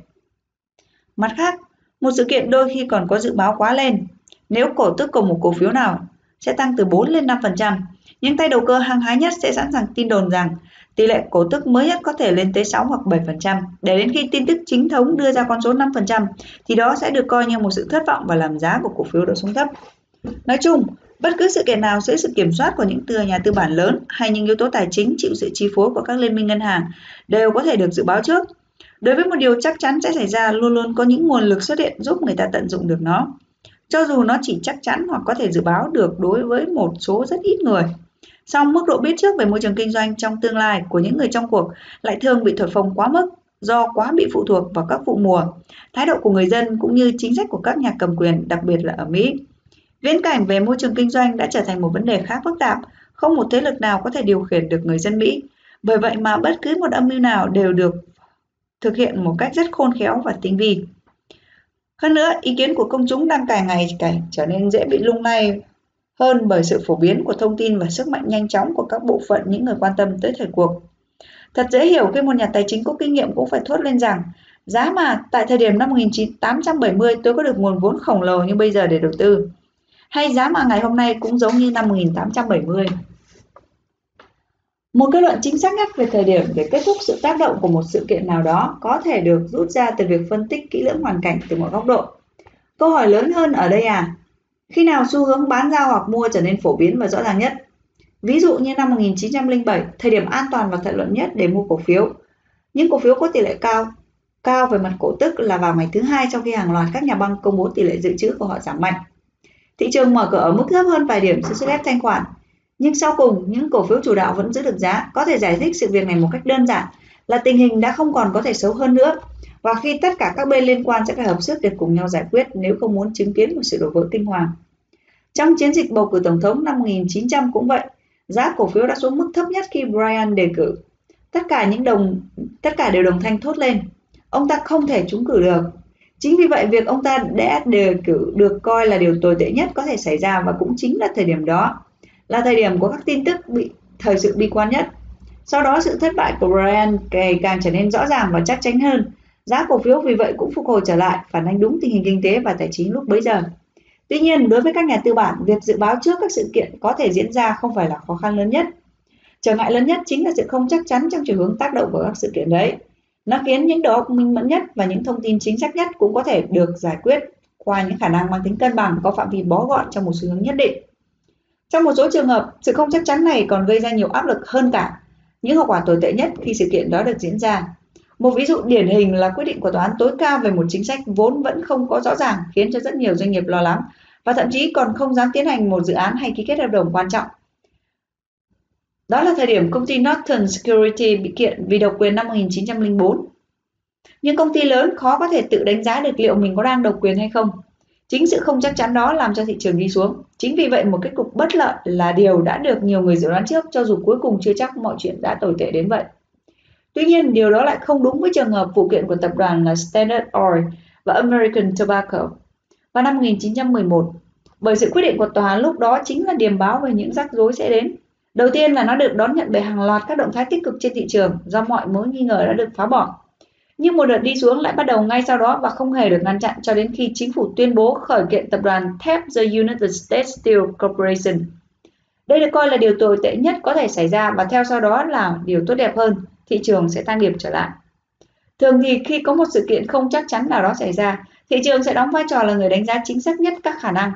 Mặt khác, một sự kiện đôi khi còn có dự báo quá lên. Nếu cổ tức của một cổ phiếu nào sẽ tăng từ 4 lên 5%, những tay đầu cơ hăng hái nhất sẽ sẵn sàng tin đồn rằng tỷ lệ cổ tức mới nhất có thể lên tới 6 hoặc 7%. Để đến khi tin tức chính thống đưa ra con số 5% thì đó sẽ được coi như một sự thất vọng và làm giá của cổ phiếu đổ xuống thấp. Nói chung, bất cứ sự kiện nào dưới sự kiểm soát của những tựa nhà tư bản lớn hay những yếu tố tài chính chịu sự chi phối của các liên minh ngân hàng đều có thể được dự báo trước. Đối với một điều chắc chắn sẽ xảy ra, luôn luôn có những nguồn lực xuất hiện giúp người ta tận dụng được nó. Cho dù nó chỉ chắc chắn hoặc có thể dự báo được đối với một số rất ít người. Song mức độ biết trước về môi trường kinh doanh trong tương lai của những người trong cuộc lại thường bị thổi phồng quá mức do quá bị phụ thuộc vào các vụ mùa, thái độ của người dân cũng như chính sách của các nhà cầm quyền, đặc biệt là ở Mỹ. Viễn cảnh về môi trường kinh doanh đã trở thành một vấn đề khá phức tạp, không một thế lực nào có thể điều khiển được người dân Mỹ. Bởi vậy mà bất cứ một âm mưu nào đều được thực hiện một cách rất khôn khéo và tinh vi. Hơn nữa, ý kiến của công chúng đang càng ngày càng trở nên dễ bị lung lay hơn bởi sự phổ biến của thông tin và sức mạnh nhanh chóng của các bộ phận những người quan tâm tới thời cuộc. Thật dễ hiểu khi một nhà tài chính có kinh nghiệm cũng phải thốt lên rằng giá mà tại thời điểm năm 1870 tôi có được nguồn vốn khổng lồ như bây giờ để đầu tư hay giá mà ngày hôm nay cũng giống như năm 1870. Một kết luận chính xác nhất về thời điểm để kết thúc sự tác động của một sự kiện nào đó có thể được rút ra từ việc phân tích kỹ lưỡng hoàn cảnh từ mọi góc độ. Câu hỏi lớn hơn ở đây à, khi nào xu hướng bán giao hoặc mua trở nên phổ biến và rõ ràng nhất? Ví dụ như năm 1907, thời điểm an toàn và thuận lợi nhất để mua cổ phiếu. Những cổ phiếu có tỷ lệ cao cao về mặt cổ tức là vào ngày thứ hai trong khi hàng loạt các nhà băng công bố tỷ lệ dự trữ của họ giảm mạnh. Thị trường mở cửa ở mức thấp hơn vài điểm dưới sức ép thanh khoản. Nhưng sau cùng, những cổ phiếu chủ đạo vẫn giữ được giá. Có thể giải thích sự việc này một cách đơn giản là tình hình đã không còn có thể xấu hơn nữa. Và khi tất cả các bên liên quan sẽ phải hợp sức để cùng nhau giải quyết nếu không muốn chứng kiến một sự đổ vỡ kinh hoàng. Trong chiến dịch bầu cử tổng thống năm 1900 cũng vậy, giá cổ phiếu đã xuống mức thấp nhất khi Bryan đề cử. Tất cả những đồng tất cả đều đồng thanh thốt lên. Ông ta không thể trúng cử được. Chính vì vậy việc ông ta đã đề cử được coi là điều tồi tệ nhất có thể xảy ra và cũng chính là thời điểm đó là thời điểm của các tin tức bị thời sự bi quan nhất. Sau đó sự thất bại của Bryan ngày càng trở nên rõ ràng và chắc chắn hơn. Giá cổ phiếu vì vậy cũng phục hồi trở lại, phản ánh đúng tình hình kinh tế và tài chính lúc bấy giờ. Tuy nhiên, đối với các nhà tư bản, việc dự báo trước các sự kiện có thể diễn ra không phải là khó khăn lớn nhất. Trở ngại lớn nhất chính là sự không chắc chắn trong chiều hướng tác động của các sự kiện đấy. Nó khiến những đầu óc minh mẫn nhất và những thông tin chính xác nhất cũng có thể được giải quyết qua những khả năng mang tính cân bằng có phạm vi bó gọn trong một xu hướng nhất định. Trong một số trường hợp, sự không chắc chắn này còn gây ra nhiều áp lực hơn cả những hậu quả tồi tệ nhất khi sự kiện đó được diễn ra. Một ví dụ điển hình là quyết định của tòa án tối cao về một chính sách vốn vẫn không có rõ ràng, khiến cho rất nhiều doanh nghiệp lo lắng và thậm chí còn không dám tiến hành một dự án hay ký kết hợp đồng quan trọng. Đó là thời điểm công ty Northern Security bị kiện vì độc quyền năm 1904. Những công ty lớn khó có thể tự đánh giá được liệu mình có đang độc quyền hay không. Chính sự không chắc chắn đó làm cho thị trường đi xuống. Chính vì vậy, một kết cục bất lợi là điều đã được nhiều người dự đoán trước, cho dù cuối cùng chưa chắc mọi chuyện đã tồi tệ đến vậy. Tuy nhiên, điều đó lại không đúng với trường hợp vụ kiện của tập đoàn là Standard Oil và American Tobacco vào năm 1911. Bởi sự quyết định của tòa lúc đó chính là điềm báo về những rắc rối sẽ đến. Đầu tiên là nó được đón nhận bởi hàng loạt các động thái tích cực trên thị trường do mọi mối nghi ngờ đã được phá bỏ. Nhưng một đợt đi xuống lại bắt đầu ngay sau đó và không hề được ngăn chặn cho đến khi chính phủ tuyên bố khởi kiện tập đoàn thép The United States Steel Corporation. Đây được coi là điều tồi tệ nhất có thể xảy ra và theo sau đó là điều tốt đẹp hơn, thị trường sẽ tăng điểm trở lại. Thường thì khi có một sự kiện không chắc chắn nào đó xảy ra, thị trường sẽ đóng vai trò là người đánh giá chính xác nhất các khả năng.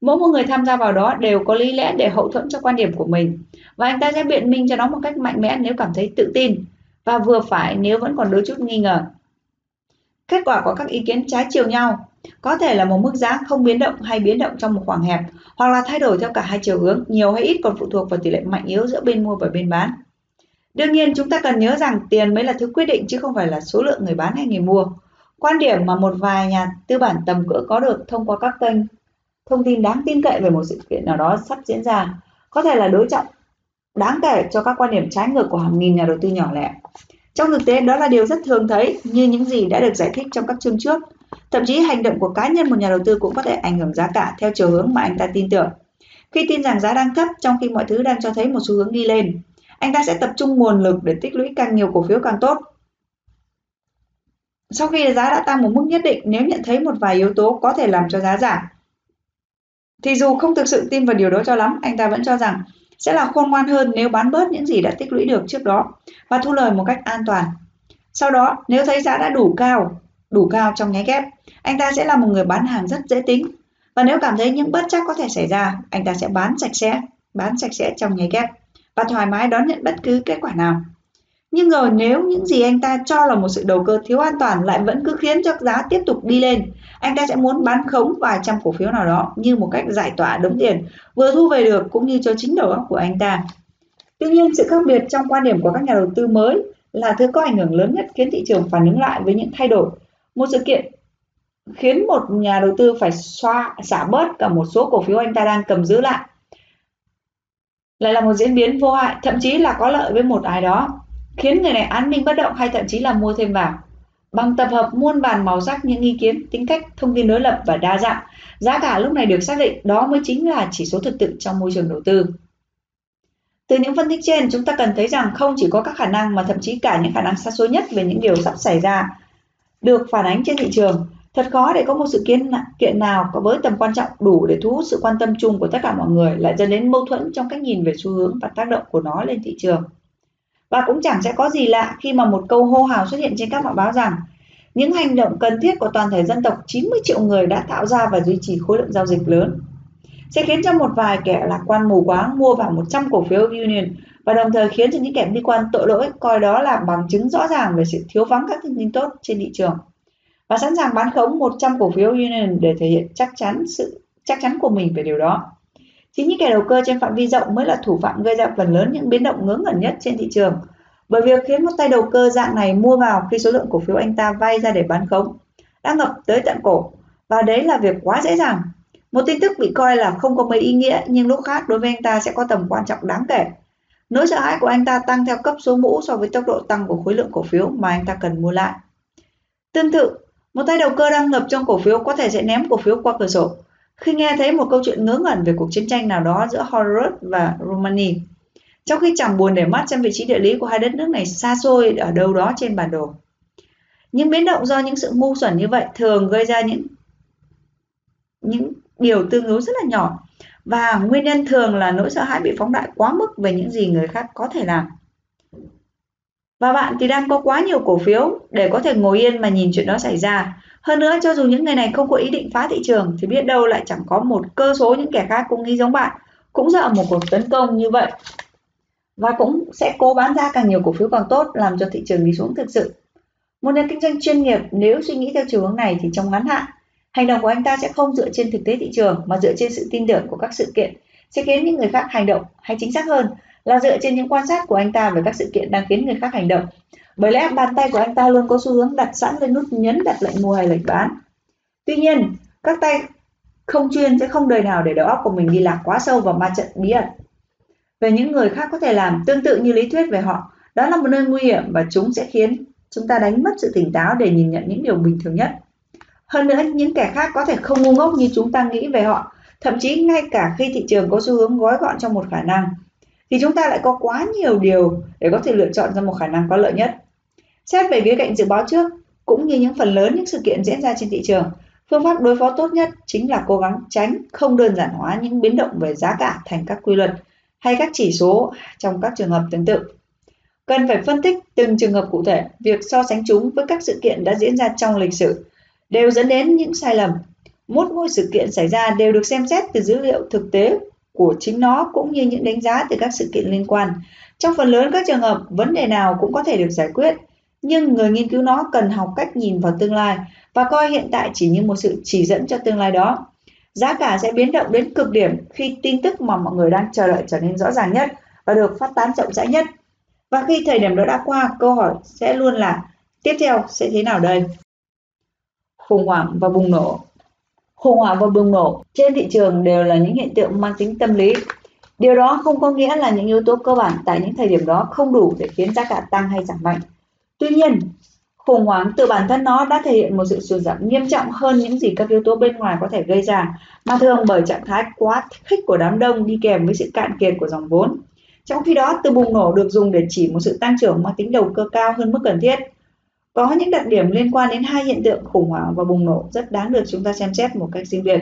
Mỗi một người tham gia vào đó đều có lý lẽ để hậu thuẫn cho quan điểm của mình và anh ta sẽ biện minh cho nó một cách mạnh mẽ nếu cảm thấy tự tin và vừa phải nếu vẫn còn đôi chút nghi ngờ. Kết quả của các ý kiến trái chiều nhau có thể là một mức giá không biến động hay biến động trong một khoảng hẹp hoặc là thay đổi theo cả hai chiều hướng, nhiều hay ít còn phụ thuộc vào tỷ lệ mạnh yếu giữa bên mua và bên bán. Đương nhiên chúng ta cần nhớ rằng tiền mới là thứ quyết định chứ không phải là số lượng người bán hay người mua. Quan điểm mà một vài nhà tư bản tầm cỡ có được thông qua các kênh thông tin đáng tin cậy về một sự kiện nào đó sắp diễn ra có thể là đối trọng đáng kể cho các quan điểm trái ngược của hàng nghìn nhà đầu tư nhỏ lẻ. Trong thực tế đó là điều rất thường thấy như những gì đã được giải thích trong các chương trước. Thậm chí hành động của cá nhân một nhà đầu tư cũng có thể ảnh hưởng giá cả theo chiều hướng mà anh ta tin tưởng. Khi tin rằng giá đang thấp trong khi mọi thứ đang cho thấy một xu hướng đi lên, anh ta sẽ tập trung nguồn lực để tích lũy càng nhiều cổ phiếu càng tốt. Sau khi giá đã tăng một mức nhất định, nếu nhận thấy một vài yếu tố có thể làm cho giá giảm, thì dù không thực sự tin vào điều đó cho lắm, anh ta vẫn cho rằng sẽ là khôn ngoan hơn nếu bán bớt những gì đã tích lũy được trước đó và thu lời một cách an toàn. Sau đó, nếu thấy giá đã đủ cao, đủ cao trong nháy ghép, anh ta sẽ là một người bán hàng rất dễ tính. Và nếu cảm thấy những bất chắc có thể xảy ra, anh ta sẽ bán sạch sẽ, bán sạch sẽ trong nháy ghép và thoải mái đón nhận bất cứ kết quả nào. Nhưng rồi nếu những gì anh ta cho là một sự đầu cơ thiếu an toàn lại vẫn cứ khiến cho giá tiếp tục đi lên, anh ta sẽ muốn bán khống vài trăm cổ phiếu nào đó như một cách giải tỏa đống tiền vừa thu về được cũng như cho chính đầu óc của anh ta. Tuy nhiên, sự khác biệt trong quan điểm của các nhà đầu tư mới là thứ có ảnh hưởng lớn nhất khiến thị trường phản ứng lại với những thay đổi. Một sự kiện khiến một nhà đầu tư phải xoa xả bớt cả một số cổ phiếu anh ta đang cầm giữ lại lại là một diễn biến vô hại, thậm chí là có lợi với một ai đó, khiến người này án minh bất động hay thậm chí là mua thêm vào. Bằng tập hợp muôn vàn màu sắc những ý kiến, tính cách, thông tin đối lập và đa dạng, giá cả lúc này được xác định đó mới chính là chỉ số thực tự trong môi trường đầu tư. Từ những phân tích trên, chúng ta cần thấy rằng không chỉ có các khả năng mà thậm chí cả những khả năng xa xôi nhất về những điều sắp xảy ra được phản ánh trên thị trường thật khó để có một sự kiện kiện nào có với tầm quan trọng đủ để thu hút sự quan tâm chung của tất cả mọi người lại dẫn đến mâu thuẫn trong cách nhìn về xu hướng và tác động của nó lên thị trường. Và cũng chẳng sẽ có gì lạ khi mà một câu hô hào xuất hiện trên các mặt báo rằng, những hành động cần thiết của toàn thể dân tộc 90 triệu người đã tạo ra và duy trì khối lượng giao dịch lớn. Sẽ khiến cho một vài kẻ lạc quan mù quáng mua vào 100 cổ phiếu Union và đồng thời khiến cho những kẻ bi quan tội lỗi coi đó là bằng chứng rõ ràng về sự thiếu vắng các thông tin tốt trên thị trường và sẵn sàng bán khống 100 cổ phiếu Union để thể hiện chắc chắn sự chắc chắn của mình về điều đó. Chính những kẻ đầu cơ trên phạm vi rộng mới là thủ phạm gây ra phần lớn những biến động ngớ ngẩn nhất trên thị trường. Bởi việc khiến một tay đầu cơ dạng này mua vào khi số lượng cổ phiếu anh ta vay ra để bán khống đã ngập tới tận cổ và đấy là việc quá dễ dàng. Một tin tức bị coi là không có mấy ý nghĩa nhưng lúc khác đối với anh ta sẽ có tầm quan trọng đáng kể. Nỗi sợ hãi của anh ta tăng theo cấp số mũ so với tốc độ tăng của khối lượng cổ phiếu mà anh ta cần mua lại. Tương tự, một tay đầu cơ đang ngập trong cổ phiếu có thể sẽ ném cổ phiếu qua cửa sổ khi nghe thấy một câu chuyện ngớ ngẩn về cuộc chiến tranh nào đó giữa Horus và Romani. Trong khi chẳng buồn để mắt xem vị trí địa lý của hai đất nước này xa xôi ở đâu đó trên bản đồ. Những biến động do những sự ngu xuẩn như vậy thường gây ra những những điều tương đối rất là nhỏ, và nguyên nhân thường là nỗi sợ hãi bị phóng đại quá mức về những gì người khác có thể làm. Và bạn thì đang có quá nhiều cổ phiếu để có thể ngồi yên mà nhìn chuyện đó xảy ra. Hơn nữa, cho dù những người này không có ý định phá thị trường thì biết đâu lại chẳng có một cơ số những kẻ khác cũng nghĩ giống bạn, cũng sợ một cuộc tấn công như vậy. Và cũng sẽ cố bán ra càng nhiều cổ phiếu càng tốt làm cho thị trường đi xuống thực sự. Một nhà kinh doanh chuyên nghiệp nếu suy nghĩ theo chiều hướng này thì trong ngắn hạn, hành động của anh ta sẽ không dựa trên thực tế thị trường mà dựa trên sự tin tưởng của các sự kiện sẽ khiến những người khác hành động hay chính xác hơn là dựa trên những quan sát của anh ta về các sự kiện đang khiến người khác hành động. Bởi lẽ bàn tay của anh ta luôn có xu hướng đặt sẵn lên nút nhấn đặt lệnh mua hay lệnh bán. Tuy nhiên, các tay không chuyên sẽ không đời nào để đầu óc của mình đi lạc quá sâu vào ma trận bí ẩn. Về những người khác có thể làm tương tự như lý thuyết về họ, đó là một nơi nguy hiểm và chúng sẽ khiến chúng ta đánh mất sự tỉnh táo để nhìn nhận những điều bình thường nhất. Hơn nữa, những kẻ khác có thể không ngu ngốc như chúng ta nghĩ về họ, thậm chí ngay cả khi thị trường có xu hướng gói gọn trong một khả năng, thì chúng ta lại có quá nhiều điều để có thể lựa chọn ra một khả năng có lợi nhất. Xét về khía cạnh dự báo trước, cũng như những phần lớn những sự kiện diễn ra trên thị trường, phương pháp đối phó tốt nhất chính là cố gắng tránh không đơn giản hóa những biến động về giá cả thành các quy luật hay các chỉ số trong các trường hợp tương tự. Cần phải phân tích từng trường hợp cụ thể, việc so sánh chúng với các sự kiện đã diễn ra trong lịch sử đều dẫn đến những sai lầm. Mỗi mỗi sự kiện xảy ra đều được xem xét từ dữ liệu thực tế của chính nó cũng như những đánh giá từ các sự kiện liên quan. Trong phần lớn các trường hợp, vấn đề nào cũng có thể được giải quyết, nhưng người nghiên cứu nó cần học cách nhìn vào tương lai và coi hiện tại chỉ như một sự chỉ dẫn cho tương lai đó. Giá cả sẽ biến động đến cực điểm khi tin tức mà mọi người đang chờ đợi trở nên rõ ràng nhất và được phát tán rộng rãi nhất. Và khi thời điểm đó đã qua, câu hỏi sẽ luôn là tiếp theo sẽ thế nào đây? Khủng hoảng và bùng nổ khủng hoảng và bùng nổ trên thị trường đều là những hiện tượng mang tính tâm lý. Điều đó không có nghĩa là những yếu tố cơ bản tại những thời điểm đó không đủ để khiến giá cả tăng hay giảm mạnh. Tuy nhiên, khủng hoảng từ bản thân nó đã thể hiện một sự sụt giảm nghiêm trọng hơn những gì các yếu tố bên ngoài có thể gây ra, mà thường bởi trạng thái quá khích của đám đông đi kèm với sự cạn kiệt của dòng vốn. Trong khi đó, từ bùng nổ được dùng để chỉ một sự tăng trưởng mang tính đầu cơ cao hơn mức cần thiết. Có những đặc điểm liên quan đến hai hiện tượng khủng hoảng và bùng nổ rất đáng được chúng ta xem xét một cách riêng biệt.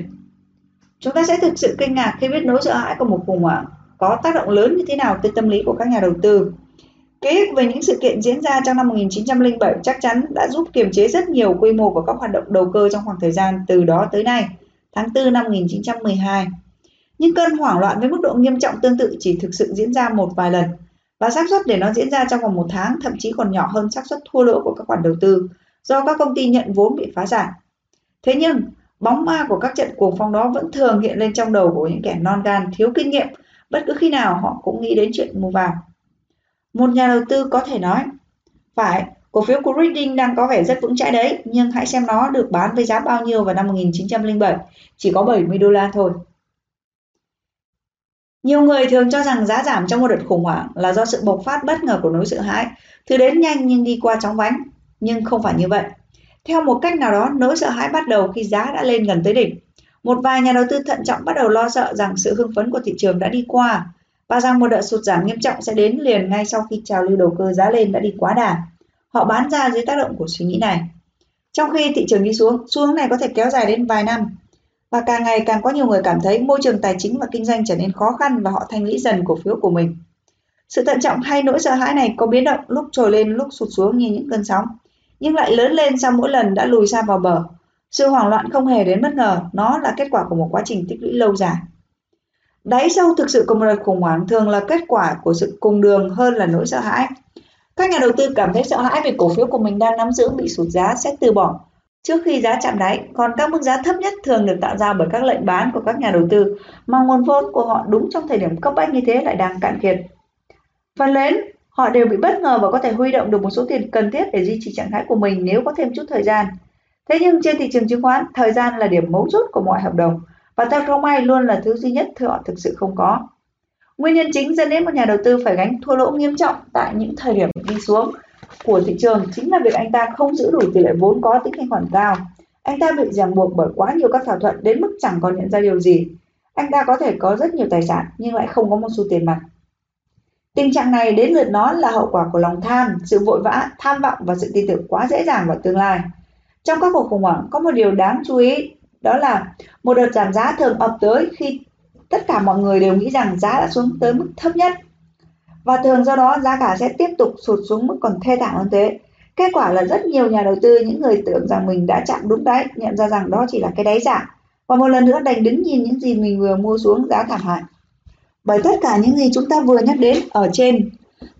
Chúng ta sẽ thực sự kinh ngạc khi biết nỗi sợ hãi của một khủng hoảng có tác động lớn như thế nào tới tâm lý của các nhà đầu tư. Ký ức về những sự kiện diễn ra trong năm 1907 chắc chắn đã giúp kiềm chế rất nhiều quy mô của các hoạt động đầu cơ trong khoảng thời gian từ đó tới nay, tháng 4 năm 1912. Nhưng cơn hoảng loạn với mức độ nghiêm trọng tương tự chỉ thực sự diễn ra một vài lần và xác suất để nó diễn ra trong vòng một tháng thậm chí còn nhỏ hơn xác suất thua lỗ của các khoản đầu tư do các công ty nhận vốn bị phá sản. Thế nhưng, bóng ma của các trận cuồng phong đó vẫn thường hiện lên trong đầu của những kẻ non gan thiếu kinh nghiệm bất cứ khi nào họ cũng nghĩ đến chuyện mua vào. Một nhà đầu tư có thể nói, phải, cổ phiếu của Reading đang có vẻ rất vững chãi đấy, nhưng hãy xem nó được bán với giá bao nhiêu vào năm 1907, chỉ có 70 đô la thôi. Nhiều người thường cho rằng giá giảm trong một đợt khủng hoảng là do sự bộc phát bất ngờ của nỗi sợ hãi, thứ đến nhanh nhưng đi qua chóng vánh, nhưng không phải như vậy. Theo một cách nào đó, nỗi sợ hãi bắt đầu khi giá đã lên gần tới đỉnh. Một vài nhà đầu tư thận trọng bắt đầu lo sợ rằng sự hưng phấn của thị trường đã đi qua và rằng một đợt sụt giảm nghiêm trọng sẽ đến liền ngay sau khi trào lưu đầu cơ giá lên đã đi quá đà. Họ bán ra dưới tác động của suy nghĩ này. Trong khi thị trường đi xuống, xu hướng này có thể kéo dài đến vài năm và càng ngày càng có nhiều người cảm thấy môi trường tài chính và kinh doanh trở nên khó khăn và họ thanh lý dần cổ phiếu của mình. Sự thận trọng hay nỗi sợ hãi này có biến động lúc trồi lên lúc sụt xuống như những cơn sóng, nhưng lại lớn lên sau mỗi lần đã lùi xa vào bờ. Sự hoảng loạn không hề đến bất ngờ, nó là kết quả của một quá trình tích lũy lâu dài. Đáy sâu thực sự của một đợt khủng hoảng thường là kết quả của sự cùng đường hơn là nỗi sợ hãi. Các nhà đầu tư cảm thấy sợ hãi vì cổ phiếu của mình đang nắm giữ bị sụt giá sẽ từ bỏ trước khi giá chạm đáy, còn các mức giá thấp nhất thường được tạo ra bởi các lệnh bán của các nhà đầu tư mà nguồn vốn của họ đúng trong thời điểm cấp bách như thế lại đang cạn kiệt. Phần lớn, họ đều bị bất ngờ và có thể huy động được một số tiền cần thiết để duy trì trạng thái của mình nếu có thêm chút thời gian. Thế nhưng trên thị trường chứng khoán, thời gian là điểm mấu chốt của mọi hợp đồng và theo không may luôn là thứ duy nhất họ thực sự không có. Nguyên nhân chính dẫn đến một nhà đầu tư phải gánh thua lỗ nghiêm trọng tại những thời điểm đi xuống của thị trường chính là việc anh ta không giữ đủ tỷ lệ vốn có tính thanh khoản cao. Anh ta bị ràng buộc bởi quá nhiều các thỏa thuận đến mức chẳng còn nhận ra điều gì. Anh ta có thể có rất nhiều tài sản nhưng lại không có một xu tiền mặt. Tình trạng này đến lượt nó là hậu quả của lòng tham, sự vội vã, tham vọng và sự tin tưởng quá dễ dàng vào tương lai. Trong các cuộc khủng hoảng có một điều đáng chú ý đó là một đợt giảm giá thường ập tới khi tất cả mọi người đều nghĩ rằng giá đã xuống tới mức thấp nhất và thường do đó giá cả sẽ tiếp tục sụt xuống mức còn thê thảm hơn thế. Kết quả là rất nhiều nhà đầu tư, những người tưởng rằng mình đã chạm đúng đáy, nhận ra rằng đó chỉ là cái đáy giả và một lần nữa đành đứng nhìn những gì mình vừa mua xuống giá thảm hại. Bởi tất cả những gì chúng ta vừa nhắc đến ở trên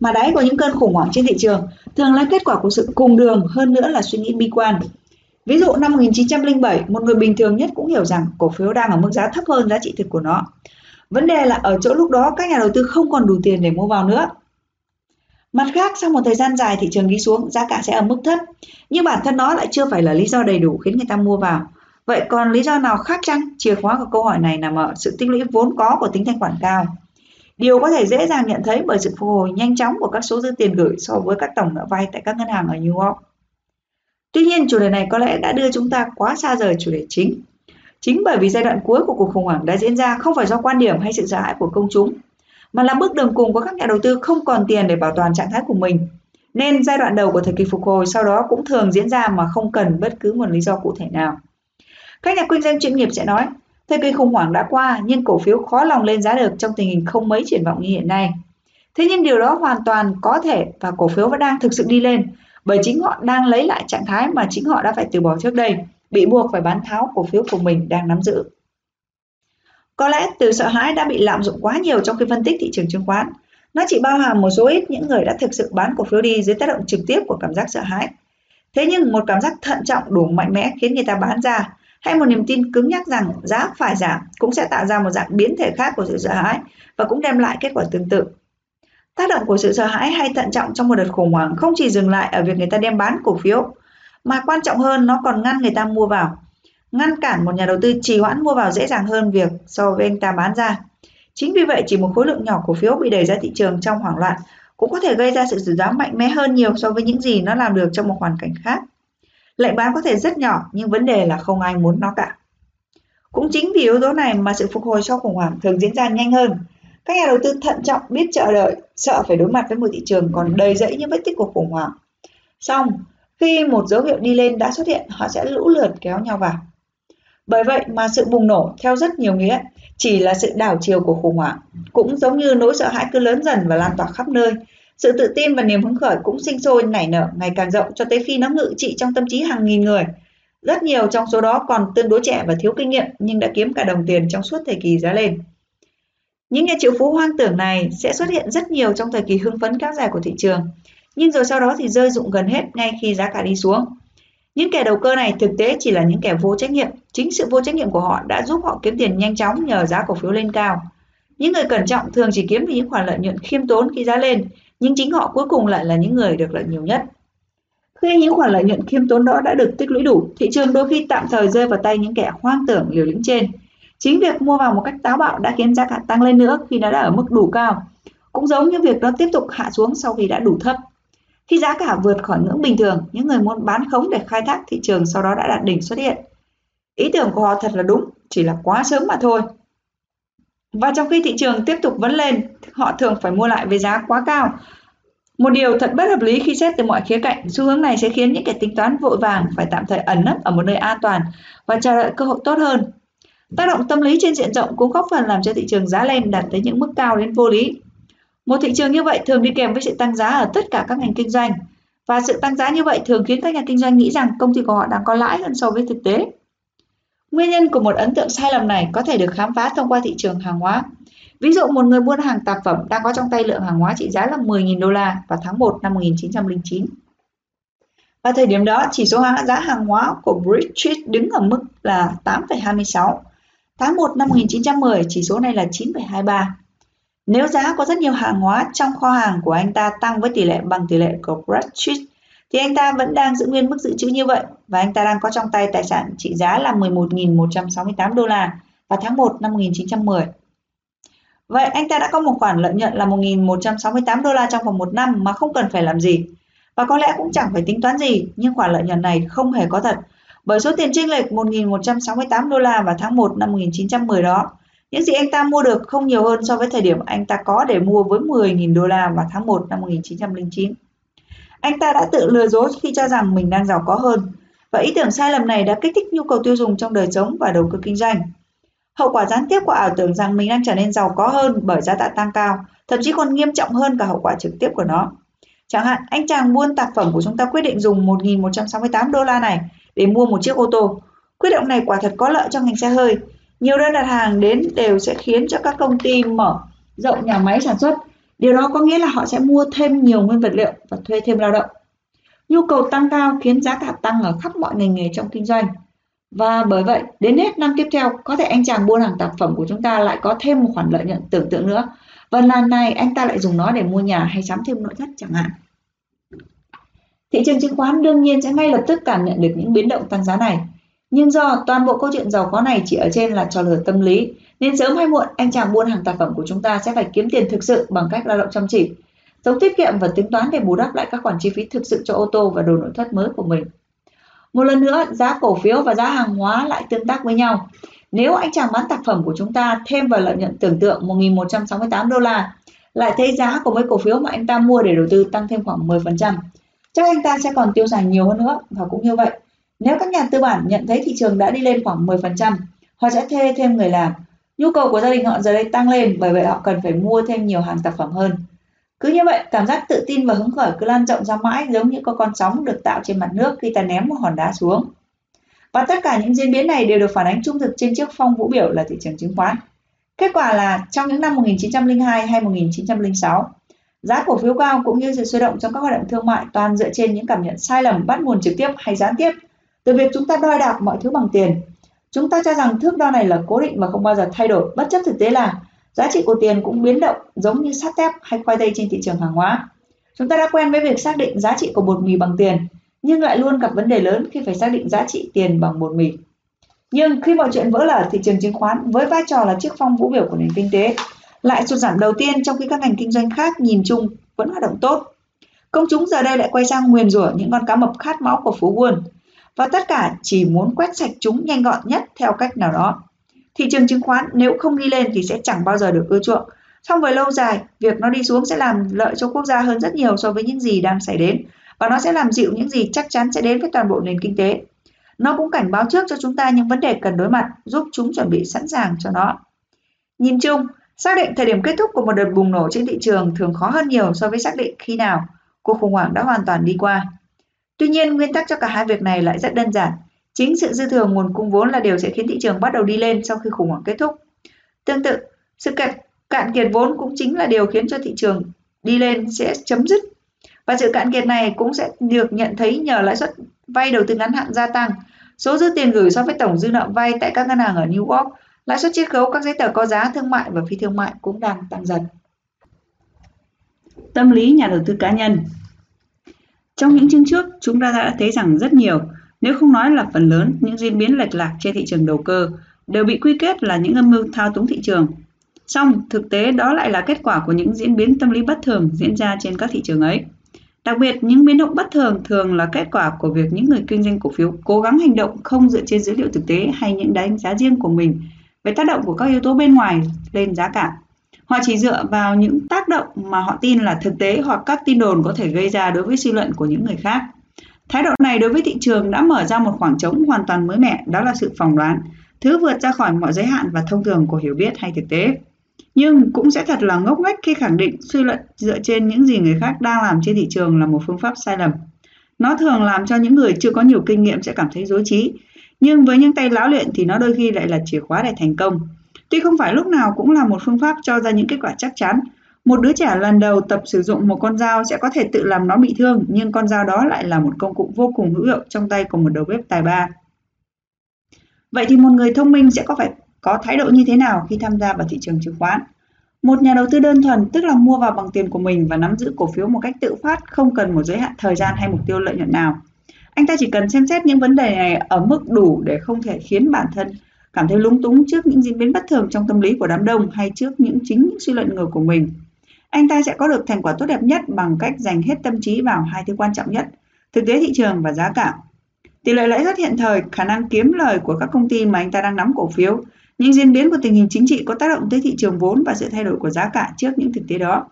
mà đáy của những cơn khủng hoảng trên thị trường thường là kết quả của sự cùng đường hơn nữa là suy nghĩ bi quan. Ví dụ năm 1907, một người bình thường nhất cũng hiểu rằng cổ phiếu đang ở mức giá thấp hơn giá trị thực của nó. Vấn đề là ở chỗ lúc đó các nhà đầu tư không còn đủ tiền để mua vào nữa. Mặt khác, sau một thời gian dài thị trường đi xuống, giá cả sẽ ở mức thấp, nhưng bản thân nó lại chưa phải là lý do đầy đủ khiến người ta mua vào. Vậy còn lý do nào khác chăng? Chìa khóa của câu hỏi này nằm ở sự tích lũy vốn có của tính thanh khoản cao. Điều có thể dễ dàng nhận thấy bởi sự phục hồi nhanh chóng của các số dư tiền gửi so với các tổng nợ vay tại các ngân hàng ở New York. Tuy nhiên, chủ đề này có lẽ đã đưa chúng ta quá xa rời chủ đề chính. Chính bởi vì giai đoạn cuối của cuộc khủng hoảng đã diễn ra không phải do quan điểm hay sự sợ hãi của công chúng, mà là bước đường cùng của các nhà đầu tư không còn tiền để bảo toàn trạng thái của mình. Nên giai đoạn đầu của thời kỳ phục hồi sau đó cũng thường diễn ra mà không cần bất cứ một lý do cụ thể nào. Các nhà kinh doanh chuyên nghiệp sẽ nói, thời kỳ khủng hoảng đã qua nhưng cổ phiếu khó lòng lên giá được trong tình hình không mấy triển vọng như hiện nay. Thế nhưng điều đó hoàn toàn có thể và cổ phiếu vẫn đang thực sự đi lên bởi chính họ đang lấy lại trạng thái mà chính họ đã phải từ bỏ trước đây bị buộc phải bán tháo cổ phiếu của mình đang nắm giữ. Có lẽ từ sợ hãi đã bị lạm dụng quá nhiều trong khi phân tích thị trường chứng khoán. Nó chỉ bao hàm một số ít những người đã thực sự bán cổ phiếu đi dưới tác động trực tiếp của cảm giác sợ hãi. Thế nhưng một cảm giác thận trọng đủ mạnh mẽ khiến người ta bán ra, hay một niềm tin cứng nhắc rằng giá phải giảm cũng sẽ tạo ra một dạng biến thể khác của sự sợ hãi và cũng đem lại kết quả tương tự. Tác động của sự sợ hãi hay thận trọng trong một đợt khủng hoảng không chỉ dừng lại ở việc người ta đem bán cổ phiếu mà quan trọng hơn, nó còn ngăn người ta mua vào. Ngăn cản một nhà đầu tư trì hoãn mua vào dễ dàng hơn việc so với anh ta bán ra. Chính vì vậy, chỉ một khối lượng nhỏ cổ phiếu bị đẩy ra thị trường trong hoảng loạn cũng có thể gây ra sự sụt giá mạnh mẽ hơn nhiều so với những gì nó làm được trong một hoàn cảnh khác. Lệnh bán có thể rất nhỏ, nhưng vấn đề là không ai muốn nó cả. Cũng chính vì yếu tố này mà sự phục hồi sau khủng hoảng thường diễn ra nhanh hơn. Các nhà đầu tư thận trọng, biết chờ đợi, sợ phải đối mặt với một thị trường còn đầy rẫy những vết tích của khủng hoảng. Xong khi một dấu hiệu đi lên đã xuất hiện, họ sẽ lũ lượt kéo nhau vào. Bởi vậy mà sự bùng nổ theo rất nhiều nghĩa chỉ là sự đảo chiều của khủng hoảng, cũng giống như nỗi sợ hãi cứ lớn dần và lan tỏa khắp nơi. Sự tự tin và niềm hứng khởi cũng sinh sôi nảy nở ngày càng rộng cho tới khi nó ngự trị trong tâm trí hàng nghìn người. Rất nhiều trong số đó còn tương đối trẻ và thiếu kinh nghiệm nhưng đã kiếm cả đồng tiền trong suốt thời kỳ giá lên. Những nhà triệu phú hoang tưởng này sẽ xuất hiện rất nhiều trong thời kỳ hưng phấn kéo dài của thị trường nhưng rồi sau đó thì rơi dụng gần hết ngay khi giá cả đi xuống. Những kẻ đầu cơ này thực tế chỉ là những kẻ vô trách nhiệm, chính sự vô trách nhiệm của họ đã giúp họ kiếm tiền nhanh chóng nhờ giá cổ phiếu lên cao. Những người cẩn trọng thường chỉ kiếm được những khoản lợi nhuận khiêm tốn khi giá lên, nhưng chính họ cuối cùng lại là những người được lợi nhiều nhất. Khi những khoản lợi nhuận khiêm tốn đó đã được tích lũy đủ, thị trường đôi khi tạm thời rơi vào tay những kẻ hoang tưởng liều lĩnh trên. Chính việc mua vào một cách táo bạo đã khiến giá cả tăng lên nữa khi nó đã ở mức đủ cao. Cũng giống như việc nó tiếp tục hạ xuống sau khi đã đủ thấp. Khi giá cả vượt khỏi ngưỡng bình thường, những người muốn bán khống để khai thác thị trường sau đó đã đạt đỉnh xuất hiện. Ý tưởng của họ thật là đúng, chỉ là quá sớm mà thôi. Và trong khi thị trường tiếp tục vấn lên, họ thường phải mua lại với giá quá cao. Một điều thật bất hợp lý khi xét từ mọi khía cạnh, xu hướng này sẽ khiến những kẻ tính toán vội vàng phải tạm thời ẩn nấp ở một nơi an toàn và chờ đợi cơ hội tốt hơn. Tác động tâm lý trên diện rộng cũng góp phần làm cho thị trường giá lên đạt tới những mức cao đến vô lý. Một thị trường như vậy thường đi kèm với sự tăng giá ở tất cả các ngành kinh doanh. Và sự tăng giá như vậy thường khiến các nhà kinh doanh nghĩ rằng công ty của họ đang có lãi hơn so với thực tế. Nguyên nhân của một ấn tượng sai lầm này có thể được khám phá thông qua thị trường hàng hóa. Ví dụ một người buôn hàng tạp phẩm đang có trong tay lượng hàng hóa trị giá là 10.000 đô la vào tháng 1 năm 1909. Và thời điểm đó, chỉ số giá hàng hóa của British đứng ở mức là 8,26. Tháng 1 năm 1910, chỉ số này là 9,23. Nếu giá có rất nhiều hàng hóa trong kho hàng của anh ta tăng với tỷ lệ bằng tỷ lệ của Bradstreet, thì anh ta vẫn đang giữ nguyên mức dự trữ như vậy và anh ta đang có trong tay tài sản trị giá là 11.168 đô la vào tháng 1 năm 1910. Vậy anh ta đã có một khoản lợi nhuận là 1.168 đô la trong vòng một năm mà không cần phải làm gì. Và có lẽ cũng chẳng phải tính toán gì, nhưng khoản lợi nhuận này không hề có thật. Bởi số tiền chênh lệch 1.168 đô la vào tháng 1 năm 1910 đó, những gì anh ta mua được không nhiều hơn so với thời điểm anh ta có để mua với 10.000 đô la vào tháng 1 năm 1909. Anh ta đã tự lừa dối khi cho rằng mình đang giàu có hơn, và ý tưởng sai lầm này đã kích thích nhu cầu tiêu dùng trong đời sống và đầu cơ kinh doanh. Hậu quả gián tiếp của ảo tưởng rằng mình đang trở nên giàu có hơn bởi giá tạ tăng cao, thậm chí còn nghiêm trọng hơn cả hậu quả trực tiếp của nó. Chẳng hạn, anh chàng buôn tạp phẩm của chúng ta quyết định dùng 1.168 đô la này để mua một chiếc ô tô. Quyết định này quả thật có lợi cho ngành xe hơi. Nhiều đơn đặt hàng đến đều sẽ khiến cho các công ty mở rộng nhà máy sản xuất. Điều đó có nghĩa là họ sẽ mua thêm nhiều nguyên vật liệu và thuê thêm lao động. Nhu cầu tăng cao khiến giá cả tăng ở khắp mọi ngành nghề trong kinh doanh. Và bởi vậy, đến hết năm tiếp theo, có thể anh chàng buôn hàng tạp phẩm của chúng ta lại có thêm một khoản lợi nhuận tưởng tượng nữa. Và lần này anh ta lại dùng nó để mua nhà hay sắm thêm nội thất chẳng hạn. Thị trường chứng khoán đương nhiên sẽ ngay lập tức cảm nhận được những biến động tăng giá này. Nhưng do toàn bộ câu chuyện giàu có này chỉ ở trên là trò lừa tâm lý, nên sớm hay muộn anh chàng buôn hàng tạp phẩm của chúng ta sẽ phải kiếm tiền thực sự bằng cách lao động chăm chỉ, sống tiết kiệm và tính toán để bù đắp lại các khoản chi phí thực sự cho ô tô và đồ nội thất mới của mình. Một lần nữa, giá cổ phiếu và giá hàng hóa lại tương tác với nhau. Nếu anh chàng bán tạp phẩm của chúng ta thêm vào lợi nhuận tưởng tượng 1.168 đô la, lại thấy giá của mấy cổ phiếu mà anh ta mua để đầu tư tăng thêm khoảng 10%, chắc anh ta sẽ còn tiêu xài nhiều hơn nữa và cũng như vậy. Nếu các nhà tư bản nhận thấy thị trường đã đi lên khoảng 10%, họ sẽ thuê thêm người làm. Nhu cầu của gia đình họ giờ đây tăng lên bởi vậy họ cần phải mua thêm nhiều hàng tạp phẩm hơn. Cứ như vậy, cảm giác tự tin và hứng khởi cứ lan rộng ra mãi giống như có con sóng được tạo trên mặt nước khi ta ném một hòn đá xuống. Và tất cả những diễn biến này đều được phản ánh trung thực trên chiếc phong vũ biểu là thị trường chứng khoán. Kết quả là trong những năm 1902 hay 1906, giá cổ phiếu cao cũng như sự sôi động trong các hoạt động thương mại toàn dựa trên những cảm nhận sai lầm bắt nguồn trực tiếp hay gián tiếp từ việc chúng ta đo đạc mọi thứ bằng tiền. Chúng ta cho rằng thước đo này là cố định và không bao giờ thay đổi, bất chấp thực tế là Giá trị của tiền cũng biến động giống như sắt thép hay khoai tây trên thị trường hàng hóa. Chúng ta đã quen với việc xác định giá trị của bột mì bằng tiền, nhưng lại luôn gặp vấn đề lớn khi phải xác định giá trị tiền bằng bột mì. Nhưng khi mọi chuyện vỡ lở, thị trường chứng khoán với vai trò là chiếc phong vũ biểu của nền kinh tế lại sụt giảm đầu tiên trong khi các ngành kinh doanh khác nhìn chung vẫn hoạt động tốt. Công chúng giờ đây lại quay sang nguyền rủa những con cá mập khát máu của phố buôn và tất cả chỉ muốn quét sạch chúng nhanh gọn nhất theo cách nào đó. Thị trường chứng khoán nếu không đi lên thì sẽ chẳng bao giờ được ưa chuộng. Trong về lâu dài, việc nó đi xuống sẽ làm lợi cho quốc gia hơn rất nhiều so với những gì đang xảy đến và nó sẽ làm dịu những gì chắc chắn sẽ đến với toàn bộ nền kinh tế. Nó cũng cảnh báo trước cho chúng ta những vấn đề cần đối mặt, giúp chúng chuẩn bị sẵn sàng cho nó. Nhìn chung, xác định thời điểm kết thúc của một đợt bùng nổ trên thị trường thường khó hơn nhiều so với xác định khi nào cuộc khủng hoảng đã hoàn toàn đi qua. Tuy nhiên, nguyên tắc cho cả hai việc này lại rất đơn giản. Chính sự dư thừa nguồn cung vốn là điều sẽ khiến thị trường bắt đầu đi lên sau khi khủng hoảng kết thúc. Tương tự, sự cạn kiệt vốn cũng chính là điều khiến cho thị trường đi lên sẽ chấm dứt. Và sự cạn kiệt này cũng sẽ được nhận thấy nhờ lãi suất vay đầu tư ngắn hạn gia tăng, số dư tiền gửi so với tổng dư nợ vay tại các ngân hàng ở New York, lãi suất chiết khấu các giấy tờ có giá thương mại và phi thương mại cũng đang tăng dần. Tâm lý nhà đầu tư cá nhân trong những chương trước, chúng ta đã thấy rằng rất nhiều nếu không nói là phần lớn những diễn biến lệch lạc trên thị trường đầu cơ đều bị quy kết là những âm mưu thao túng thị trường. Song thực tế đó lại là kết quả của những diễn biến tâm lý bất thường diễn ra trên các thị trường ấy. Đặc biệt, những biến động bất thường thường là kết quả của việc những người kinh doanh cổ phiếu cố gắng hành động không dựa trên dữ liệu thực tế hay những đánh giá riêng của mình về tác động của các yếu tố bên ngoài lên giá cả. Họ chỉ dựa vào những tác động mà họ tin là thực tế hoặc các tin đồn có thể gây ra đối với suy luận của những người khác. Thái độ này đối với thị trường đã mở ra một khoảng trống hoàn toàn mới mẻ, đó là sự phỏng đoán, thứ vượt ra khỏi mọi giới hạn và thông thường của hiểu biết hay thực tế. Nhưng cũng sẽ thật là ngốc nghếch khi khẳng định suy luận dựa trên những gì người khác đang làm trên thị trường là một phương pháp sai lầm. Nó thường làm cho những người chưa có nhiều kinh nghiệm sẽ cảm thấy dối trí, nhưng với những tay lão luyện thì nó đôi khi lại là chìa khóa để thành công. Tuy không phải lúc nào cũng là một phương pháp cho ra những kết quả chắc chắn, Một đứa trẻ lần đầu tập sử dụng một con dao sẽ có thể tự làm nó bị thương, nhưng con dao đó lại là một công cụ vô cùng hữu hiệu trong tay của một đầu bếp tài ba. Vậy thì một người thông minh sẽ có phải có thái độ như thế nào khi tham gia vào thị trường chứng khoán? Một nhà đầu tư đơn thuần tức là mua vào bằng tiền của mình và nắm giữ cổ phiếu một cách tự phát, không cần một giới hạn thời gian hay mục tiêu lợi nhuận nào. Anh ta chỉ cần xem xét những vấn đề này ở mức đủ để không thể khiến bản thân cảm thấy lúng túng trước những diễn biến bất thường trong tâm lý của đám đông hay trước những chính những suy luận ngược của mình. Anh ta sẽ có được thành quả tốt đẹp nhất bằng cách dành hết tâm trí vào hai thứ quan trọng nhất, thực tế thị trường và giá cả. Tỷ lệ lãi suất hiện thời, khả năng kiếm lời của các công ty mà anh ta đang nắm cổ phiếu, những diễn biến của tình hình chính trị có tác động tới thị trường vốn và sự thay đổi của giá cả trước những thực tế đó.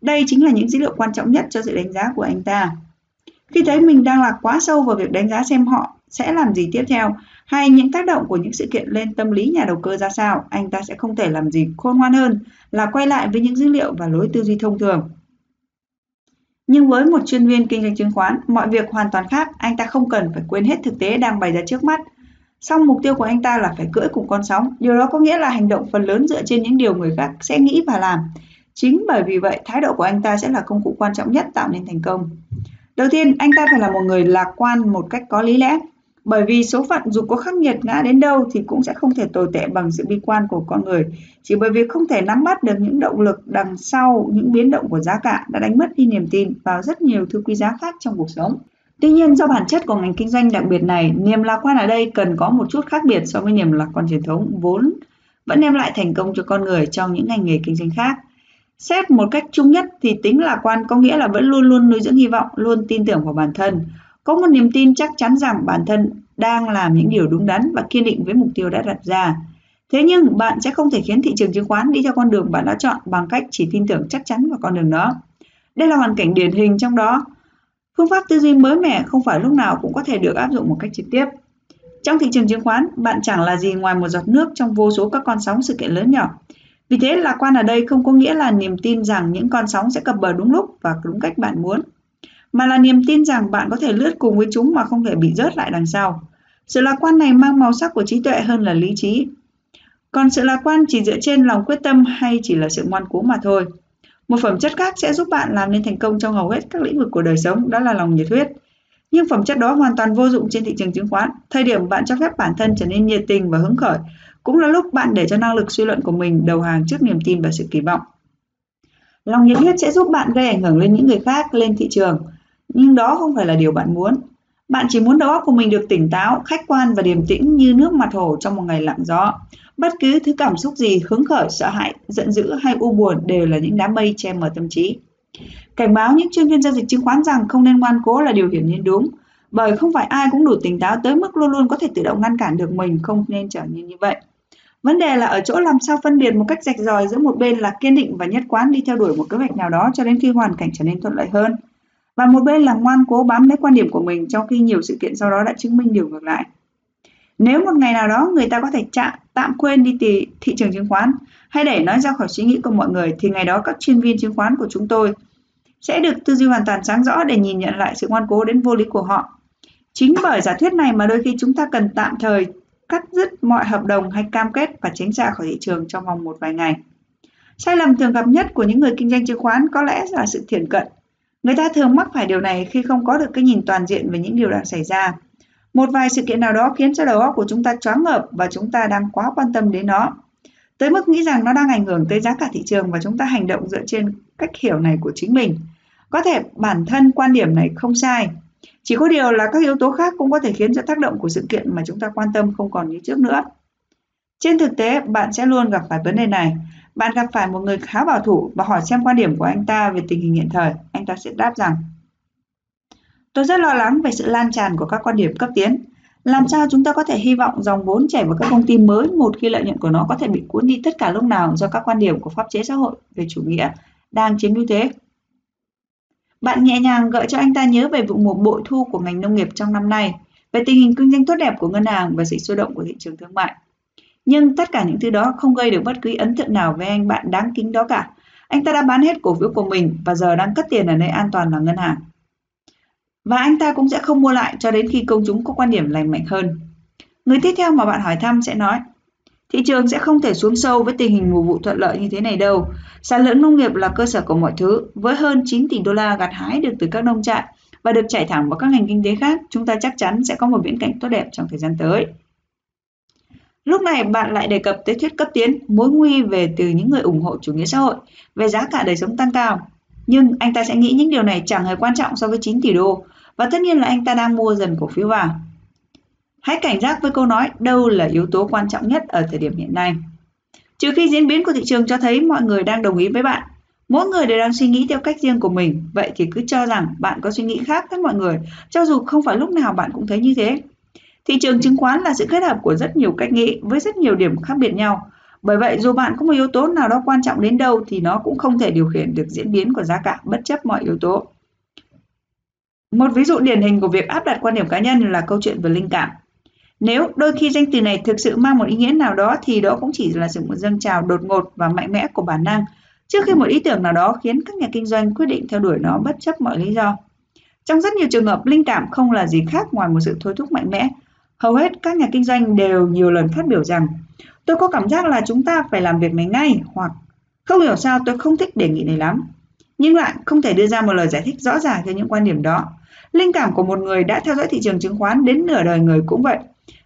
Đây chính là những dữ liệu quan trọng nhất cho sự đánh giá của anh ta. Khi thấy mình đang lạc quá sâu vào việc đánh giá xem họ sẽ làm gì tiếp theo hay những tác động của những sự kiện lên tâm lý nhà đầu cơ ra sao, anh ta sẽ không thể làm gì khôn ngoan hơn là quay lại với những dữ liệu và lối tư duy thông thường. Nhưng với một chuyên viên kinh doanh chứng khoán, mọi việc hoàn toàn khác, anh ta không cần phải quên hết thực tế đang bày ra trước mắt. Song mục tiêu của anh ta là phải cưỡi cùng con sóng, điều đó có nghĩa là hành động phần lớn dựa trên những điều người khác sẽ nghĩ và làm. Chính bởi vì vậy, thái độ của anh ta sẽ là công cụ quan trọng nhất tạo nên thành công. Đầu tiên, anh ta phải là một người lạc quan một cách có lý lẽ. Bởi vì số phận dù có khắc nghiệt ngã đến đâu thì cũng sẽ không thể tồi tệ bằng sự bi quan của con người. Chỉ bởi vì không thể nắm bắt được những động lực đằng sau những biến động của giá cả đã đánh mất đi niềm tin vào rất nhiều thứ quý giá khác trong cuộc sống. Tuy nhiên do bản chất của ngành kinh doanh đặc biệt này, niềm lạc quan ở đây cần có một chút khác biệt so với niềm lạc quan truyền thống vốn vẫn đem lại thành công cho con người trong những ngành nghề kinh doanh khác. Xét một cách chung nhất thì tính lạc quan có nghĩa là vẫn luôn luôn nuôi dưỡng hy vọng, luôn tin tưởng vào bản thân, có một niềm tin chắc chắn rằng bản thân đang làm những điều đúng đắn và kiên định với mục tiêu đã đặt ra. Thế nhưng bạn sẽ không thể khiến thị trường chứng khoán đi theo con đường bạn đã chọn bằng cách chỉ tin tưởng chắc chắn vào con đường đó. Đây là hoàn cảnh điển hình trong đó. Phương pháp tư duy mới mẻ không phải lúc nào cũng có thể được áp dụng một cách trực tiếp. Trong thị trường chứng khoán, bạn chẳng là gì ngoài một giọt nước trong vô số các con sóng sự kiện lớn nhỏ. Vì thế, lạc quan ở đây không có nghĩa là niềm tin rằng những con sóng sẽ cập bờ đúng lúc và đúng cách bạn muốn, mà là niềm tin rằng bạn có thể lướt cùng với chúng mà không thể bị rớt lại đằng sau. Sự lạc quan này mang màu sắc của trí tuệ hơn là lý trí. Còn sự lạc quan chỉ dựa trên lòng quyết tâm hay chỉ là sự ngoan cố mà thôi. Một phẩm chất khác sẽ giúp bạn làm nên thành công trong hầu hết các lĩnh vực của đời sống, đó là lòng nhiệt huyết. Nhưng phẩm chất đó hoàn toàn vô dụng trên thị trường chứng khoán. Thời điểm bạn cho phép bản thân trở nên nhiệt tình và hứng khởi, cũng là lúc bạn để cho năng lực suy luận của mình đầu hàng trước niềm tin và sự kỳ vọng. Lòng nhiệt huyết sẽ giúp bạn gây ảnh hưởng lên những người khác, lên thị trường. Nhưng đó không phải là điều bạn muốn. Bạn chỉ muốn đầu óc của mình được tỉnh táo, khách quan và điềm tĩnh như nước mặt hồ trong một ngày lặng gió. Bất cứ thứ cảm xúc gì hứng khởi, sợ hãi, giận dữ hay u buồn đều là những đám mây che mờ tâm trí. Cảnh báo những chuyên viên giao dịch chứng khoán rằng không nên ngoan cố là điều hiển nhiên đúng, bởi không phải ai cũng đủ tỉnh táo tới mức luôn luôn có thể tự động ngăn cản được mình không nên trở nên như vậy. Vấn đề là ở chỗ làm sao phân biệt một cách rạch ròi giữa một bên là kiên định và nhất quán đi theo đuổi một kế hoạch nào đó cho đến khi hoàn cảnh trở nên thuận lợi hơn và một bên là ngoan cố bám lấy quan điểm của mình trong khi nhiều sự kiện sau đó đã chứng minh điều ngược lại. Nếu một ngày nào đó người ta có thể chạm, tạm quên đi thị, thị trường chứng khoán hay để nói ra khỏi suy nghĩ của mọi người thì ngày đó các chuyên viên chứng khoán của chúng tôi sẽ được tư duy hoàn toàn sáng rõ để nhìn nhận lại sự ngoan cố đến vô lý của họ. Chính bởi giả thuyết này mà đôi khi chúng ta cần tạm thời cắt dứt mọi hợp đồng hay cam kết và tránh ra khỏi thị trường trong vòng một vài ngày. Sai lầm thường gặp nhất của những người kinh doanh chứng khoán có lẽ là sự thiển cận Người ta thường mắc phải điều này khi không có được cái nhìn toàn diện về những điều đang xảy ra. Một vài sự kiện nào đó khiến cho đầu óc của chúng ta choáng ngợp và chúng ta đang quá quan tâm đến nó. Tới mức nghĩ rằng nó đang ảnh hưởng tới giá cả thị trường và chúng ta hành động dựa trên cách hiểu này của chính mình. Có thể bản thân quan điểm này không sai. Chỉ có điều là các yếu tố khác cũng có thể khiến cho tác động của sự kiện mà chúng ta quan tâm không còn như trước nữa. Trên thực tế, bạn sẽ luôn gặp phải vấn đề này bạn gặp phải một người khá bảo thủ và hỏi xem quan điểm của anh ta về tình hình hiện thời, anh ta sẽ đáp rằng Tôi rất lo lắng về sự lan tràn của các quan điểm cấp tiến. Làm sao chúng ta có thể hy vọng dòng vốn chảy vào các công ty mới một khi lợi nhuận của nó có thể bị cuốn đi tất cả lúc nào do các quan điểm của pháp chế xã hội về chủ nghĩa đang chiếm ưu thế? Bạn nhẹ nhàng gợi cho anh ta nhớ về vụ mùa bội thu của ngành nông nghiệp trong năm nay, về tình hình kinh doanh tốt đẹp của ngân hàng và sự sôi động của thị trường thương mại. Nhưng tất cả những thứ đó không gây được bất cứ ấn tượng nào với anh bạn đáng kính đó cả. Anh ta đã bán hết cổ phiếu của mình và giờ đang cất tiền ở nơi an toàn là ngân hàng. Và anh ta cũng sẽ không mua lại cho đến khi công chúng có quan điểm lành mạnh hơn. Người tiếp theo mà bạn hỏi thăm sẽ nói, Thị trường sẽ không thể xuống sâu với tình hình mùa vụ thuận lợi như thế này đâu. Sản lượng nông nghiệp là cơ sở của mọi thứ, với hơn 9 tỷ đô la gặt hái được từ các nông trại và được chạy thẳng vào các ngành kinh tế khác, chúng ta chắc chắn sẽ có một viễn cảnh tốt đẹp trong thời gian tới. Lúc này bạn lại đề cập tới thuyết cấp tiến, mối nguy về từ những người ủng hộ chủ nghĩa xã hội, về giá cả đời sống tăng cao. Nhưng anh ta sẽ nghĩ những điều này chẳng hề quan trọng so với 9 tỷ đô, và tất nhiên là anh ta đang mua dần cổ phiếu vào. Hãy cảnh giác với câu nói đâu là yếu tố quan trọng nhất ở thời điểm hiện nay. Trừ khi diễn biến của thị trường cho thấy mọi người đang đồng ý với bạn, mỗi người đều đang suy nghĩ theo cách riêng của mình, vậy thì cứ cho rằng bạn có suy nghĩ khác với mọi người, cho dù không phải lúc nào bạn cũng thấy như thế. Thị trường chứng khoán là sự kết hợp của rất nhiều cách nghĩ với rất nhiều điểm khác biệt nhau. Bởi vậy, dù bạn có một yếu tố nào đó quan trọng đến đâu thì nó cũng không thể điều khiển được diễn biến của giá cả bất chấp mọi yếu tố. Một ví dụ điển hình của việc áp đặt quan điểm cá nhân là câu chuyện về linh cảm. Nếu đôi khi danh từ này thực sự mang một ý nghĩa nào đó thì đó cũng chỉ là sự một dâng trào đột ngột và mạnh mẽ của bản năng trước khi một ý tưởng nào đó khiến các nhà kinh doanh quyết định theo đuổi nó bất chấp mọi lý do. Trong rất nhiều trường hợp, linh cảm không là gì khác ngoài một sự thôi thúc mạnh mẽ. Hầu hết các nhà kinh doanh đều nhiều lần phát biểu rằng, tôi có cảm giác là chúng ta phải làm việc này ngay hoặc không hiểu sao tôi không thích đề nghị này lắm. Nhưng lại không thể đưa ra một lời giải thích rõ ràng cho những quan điểm đó. Linh cảm của một người đã theo dõi thị trường chứng khoán đến nửa đời người cũng vậy.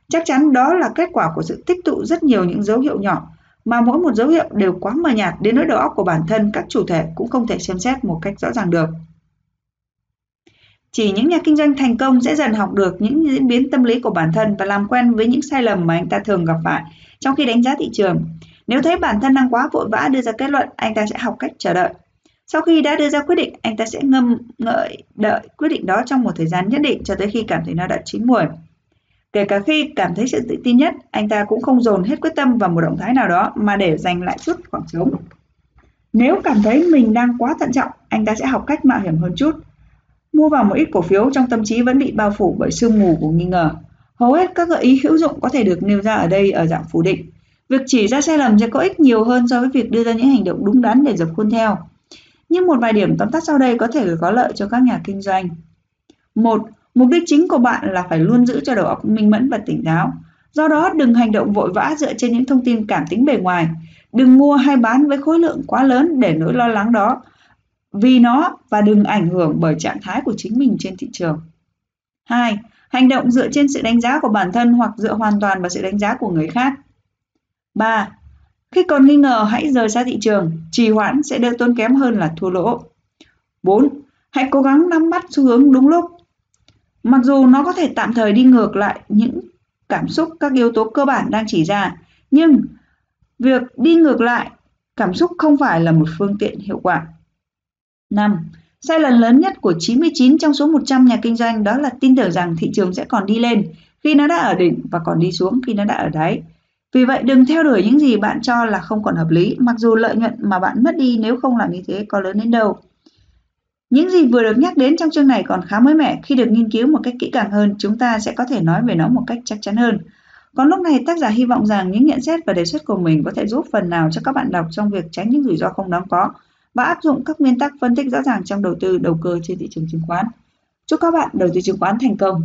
Chắc chắn đó là kết quả của sự tích tụ rất nhiều những dấu hiệu nhỏ, mà mỗi một dấu hiệu đều quá mờ nhạt đến nỗi đầu óc của bản thân các chủ thể cũng không thể xem xét một cách rõ ràng được. Chỉ những nhà kinh doanh thành công sẽ dần học được những diễn biến tâm lý của bản thân và làm quen với những sai lầm mà anh ta thường gặp phải trong khi đánh giá thị trường. Nếu thấy bản thân đang quá vội vã đưa ra kết luận, anh ta sẽ học cách chờ đợi. Sau khi đã đưa ra quyết định, anh ta sẽ ngâm ngợi đợi quyết định đó trong một thời gian nhất định cho tới khi cảm thấy nó đã chín muồi. Kể cả khi cảm thấy sự tự tin nhất, anh ta cũng không dồn hết quyết tâm vào một động thái nào đó mà để dành lại chút khoảng trống. Nếu cảm thấy mình đang quá thận trọng, anh ta sẽ học cách mạo hiểm hơn chút. Mua vào một ít cổ phiếu trong tâm trí vẫn bị bao phủ bởi sương mù của nghi ngờ. Hầu hết các gợi ý hữu dụng có thể được nêu ra ở đây ở dạng phủ định. Việc chỉ ra sai lầm sẽ có ích nhiều hơn so với việc đưa ra những hành động đúng đắn để dập khuôn theo. Nhưng một vài điểm tóm tắt sau đây có thể có lợi cho các nhà kinh doanh. Một, Mục đích chính của bạn là phải luôn giữ cho đầu óc minh mẫn và tỉnh táo. Do đó đừng hành động vội vã dựa trên những thông tin cảm tính bề ngoài. Đừng mua hay bán với khối lượng quá lớn để nỗi lo lắng đó vì nó và đừng ảnh hưởng bởi trạng thái của chính mình trên thị trường. 2. Hành động dựa trên sự đánh giá của bản thân hoặc dựa hoàn toàn vào sự đánh giá của người khác. 3. Khi còn nghi ngờ hãy rời xa thị trường, trì hoãn sẽ đỡ tốn kém hơn là thua lỗ. 4. Hãy cố gắng nắm bắt xu hướng đúng lúc. Mặc dù nó có thể tạm thời đi ngược lại những cảm xúc các yếu tố cơ bản đang chỉ ra, nhưng việc đi ngược lại cảm xúc không phải là một phương tiện hiệu quả. 5. Sai lầm lớn nhất của 99 trong số 100 nhà kinh doanh đó là tin tưởng rằng thị trường sẽ còn đi lên khi nó đã ở đỉnh và còn đi xuống khi nó đã ở đáy. Vì vậy đừng theo đuổi những gì bạn cho là không còn hợp lý, mặc dù lợi nhuận mà bạn mất đi nếu không làm như thế có lớn đến đâu. Những gì vừa được nhắc đến trong chương này còn khá mới mẻ, khi được nghiên cứu một cách kỹ càng hơn, chúng ta sẽ có thể nói về nó một cách chắc chắn hơn. Còn lúc này tác giả hy vọng rằng những nhận xét và đề xuất của mình có thể giúp phần nào cho các bạn đọc trong việc tránh những rủi ro không đáng có và áp dụng các nguyên tắc phân tích rõ ràng trong đầu tư, đầu cơ trên thị trường chứng khoán. Chúc các bạn đầu tư chứng khoán thành công!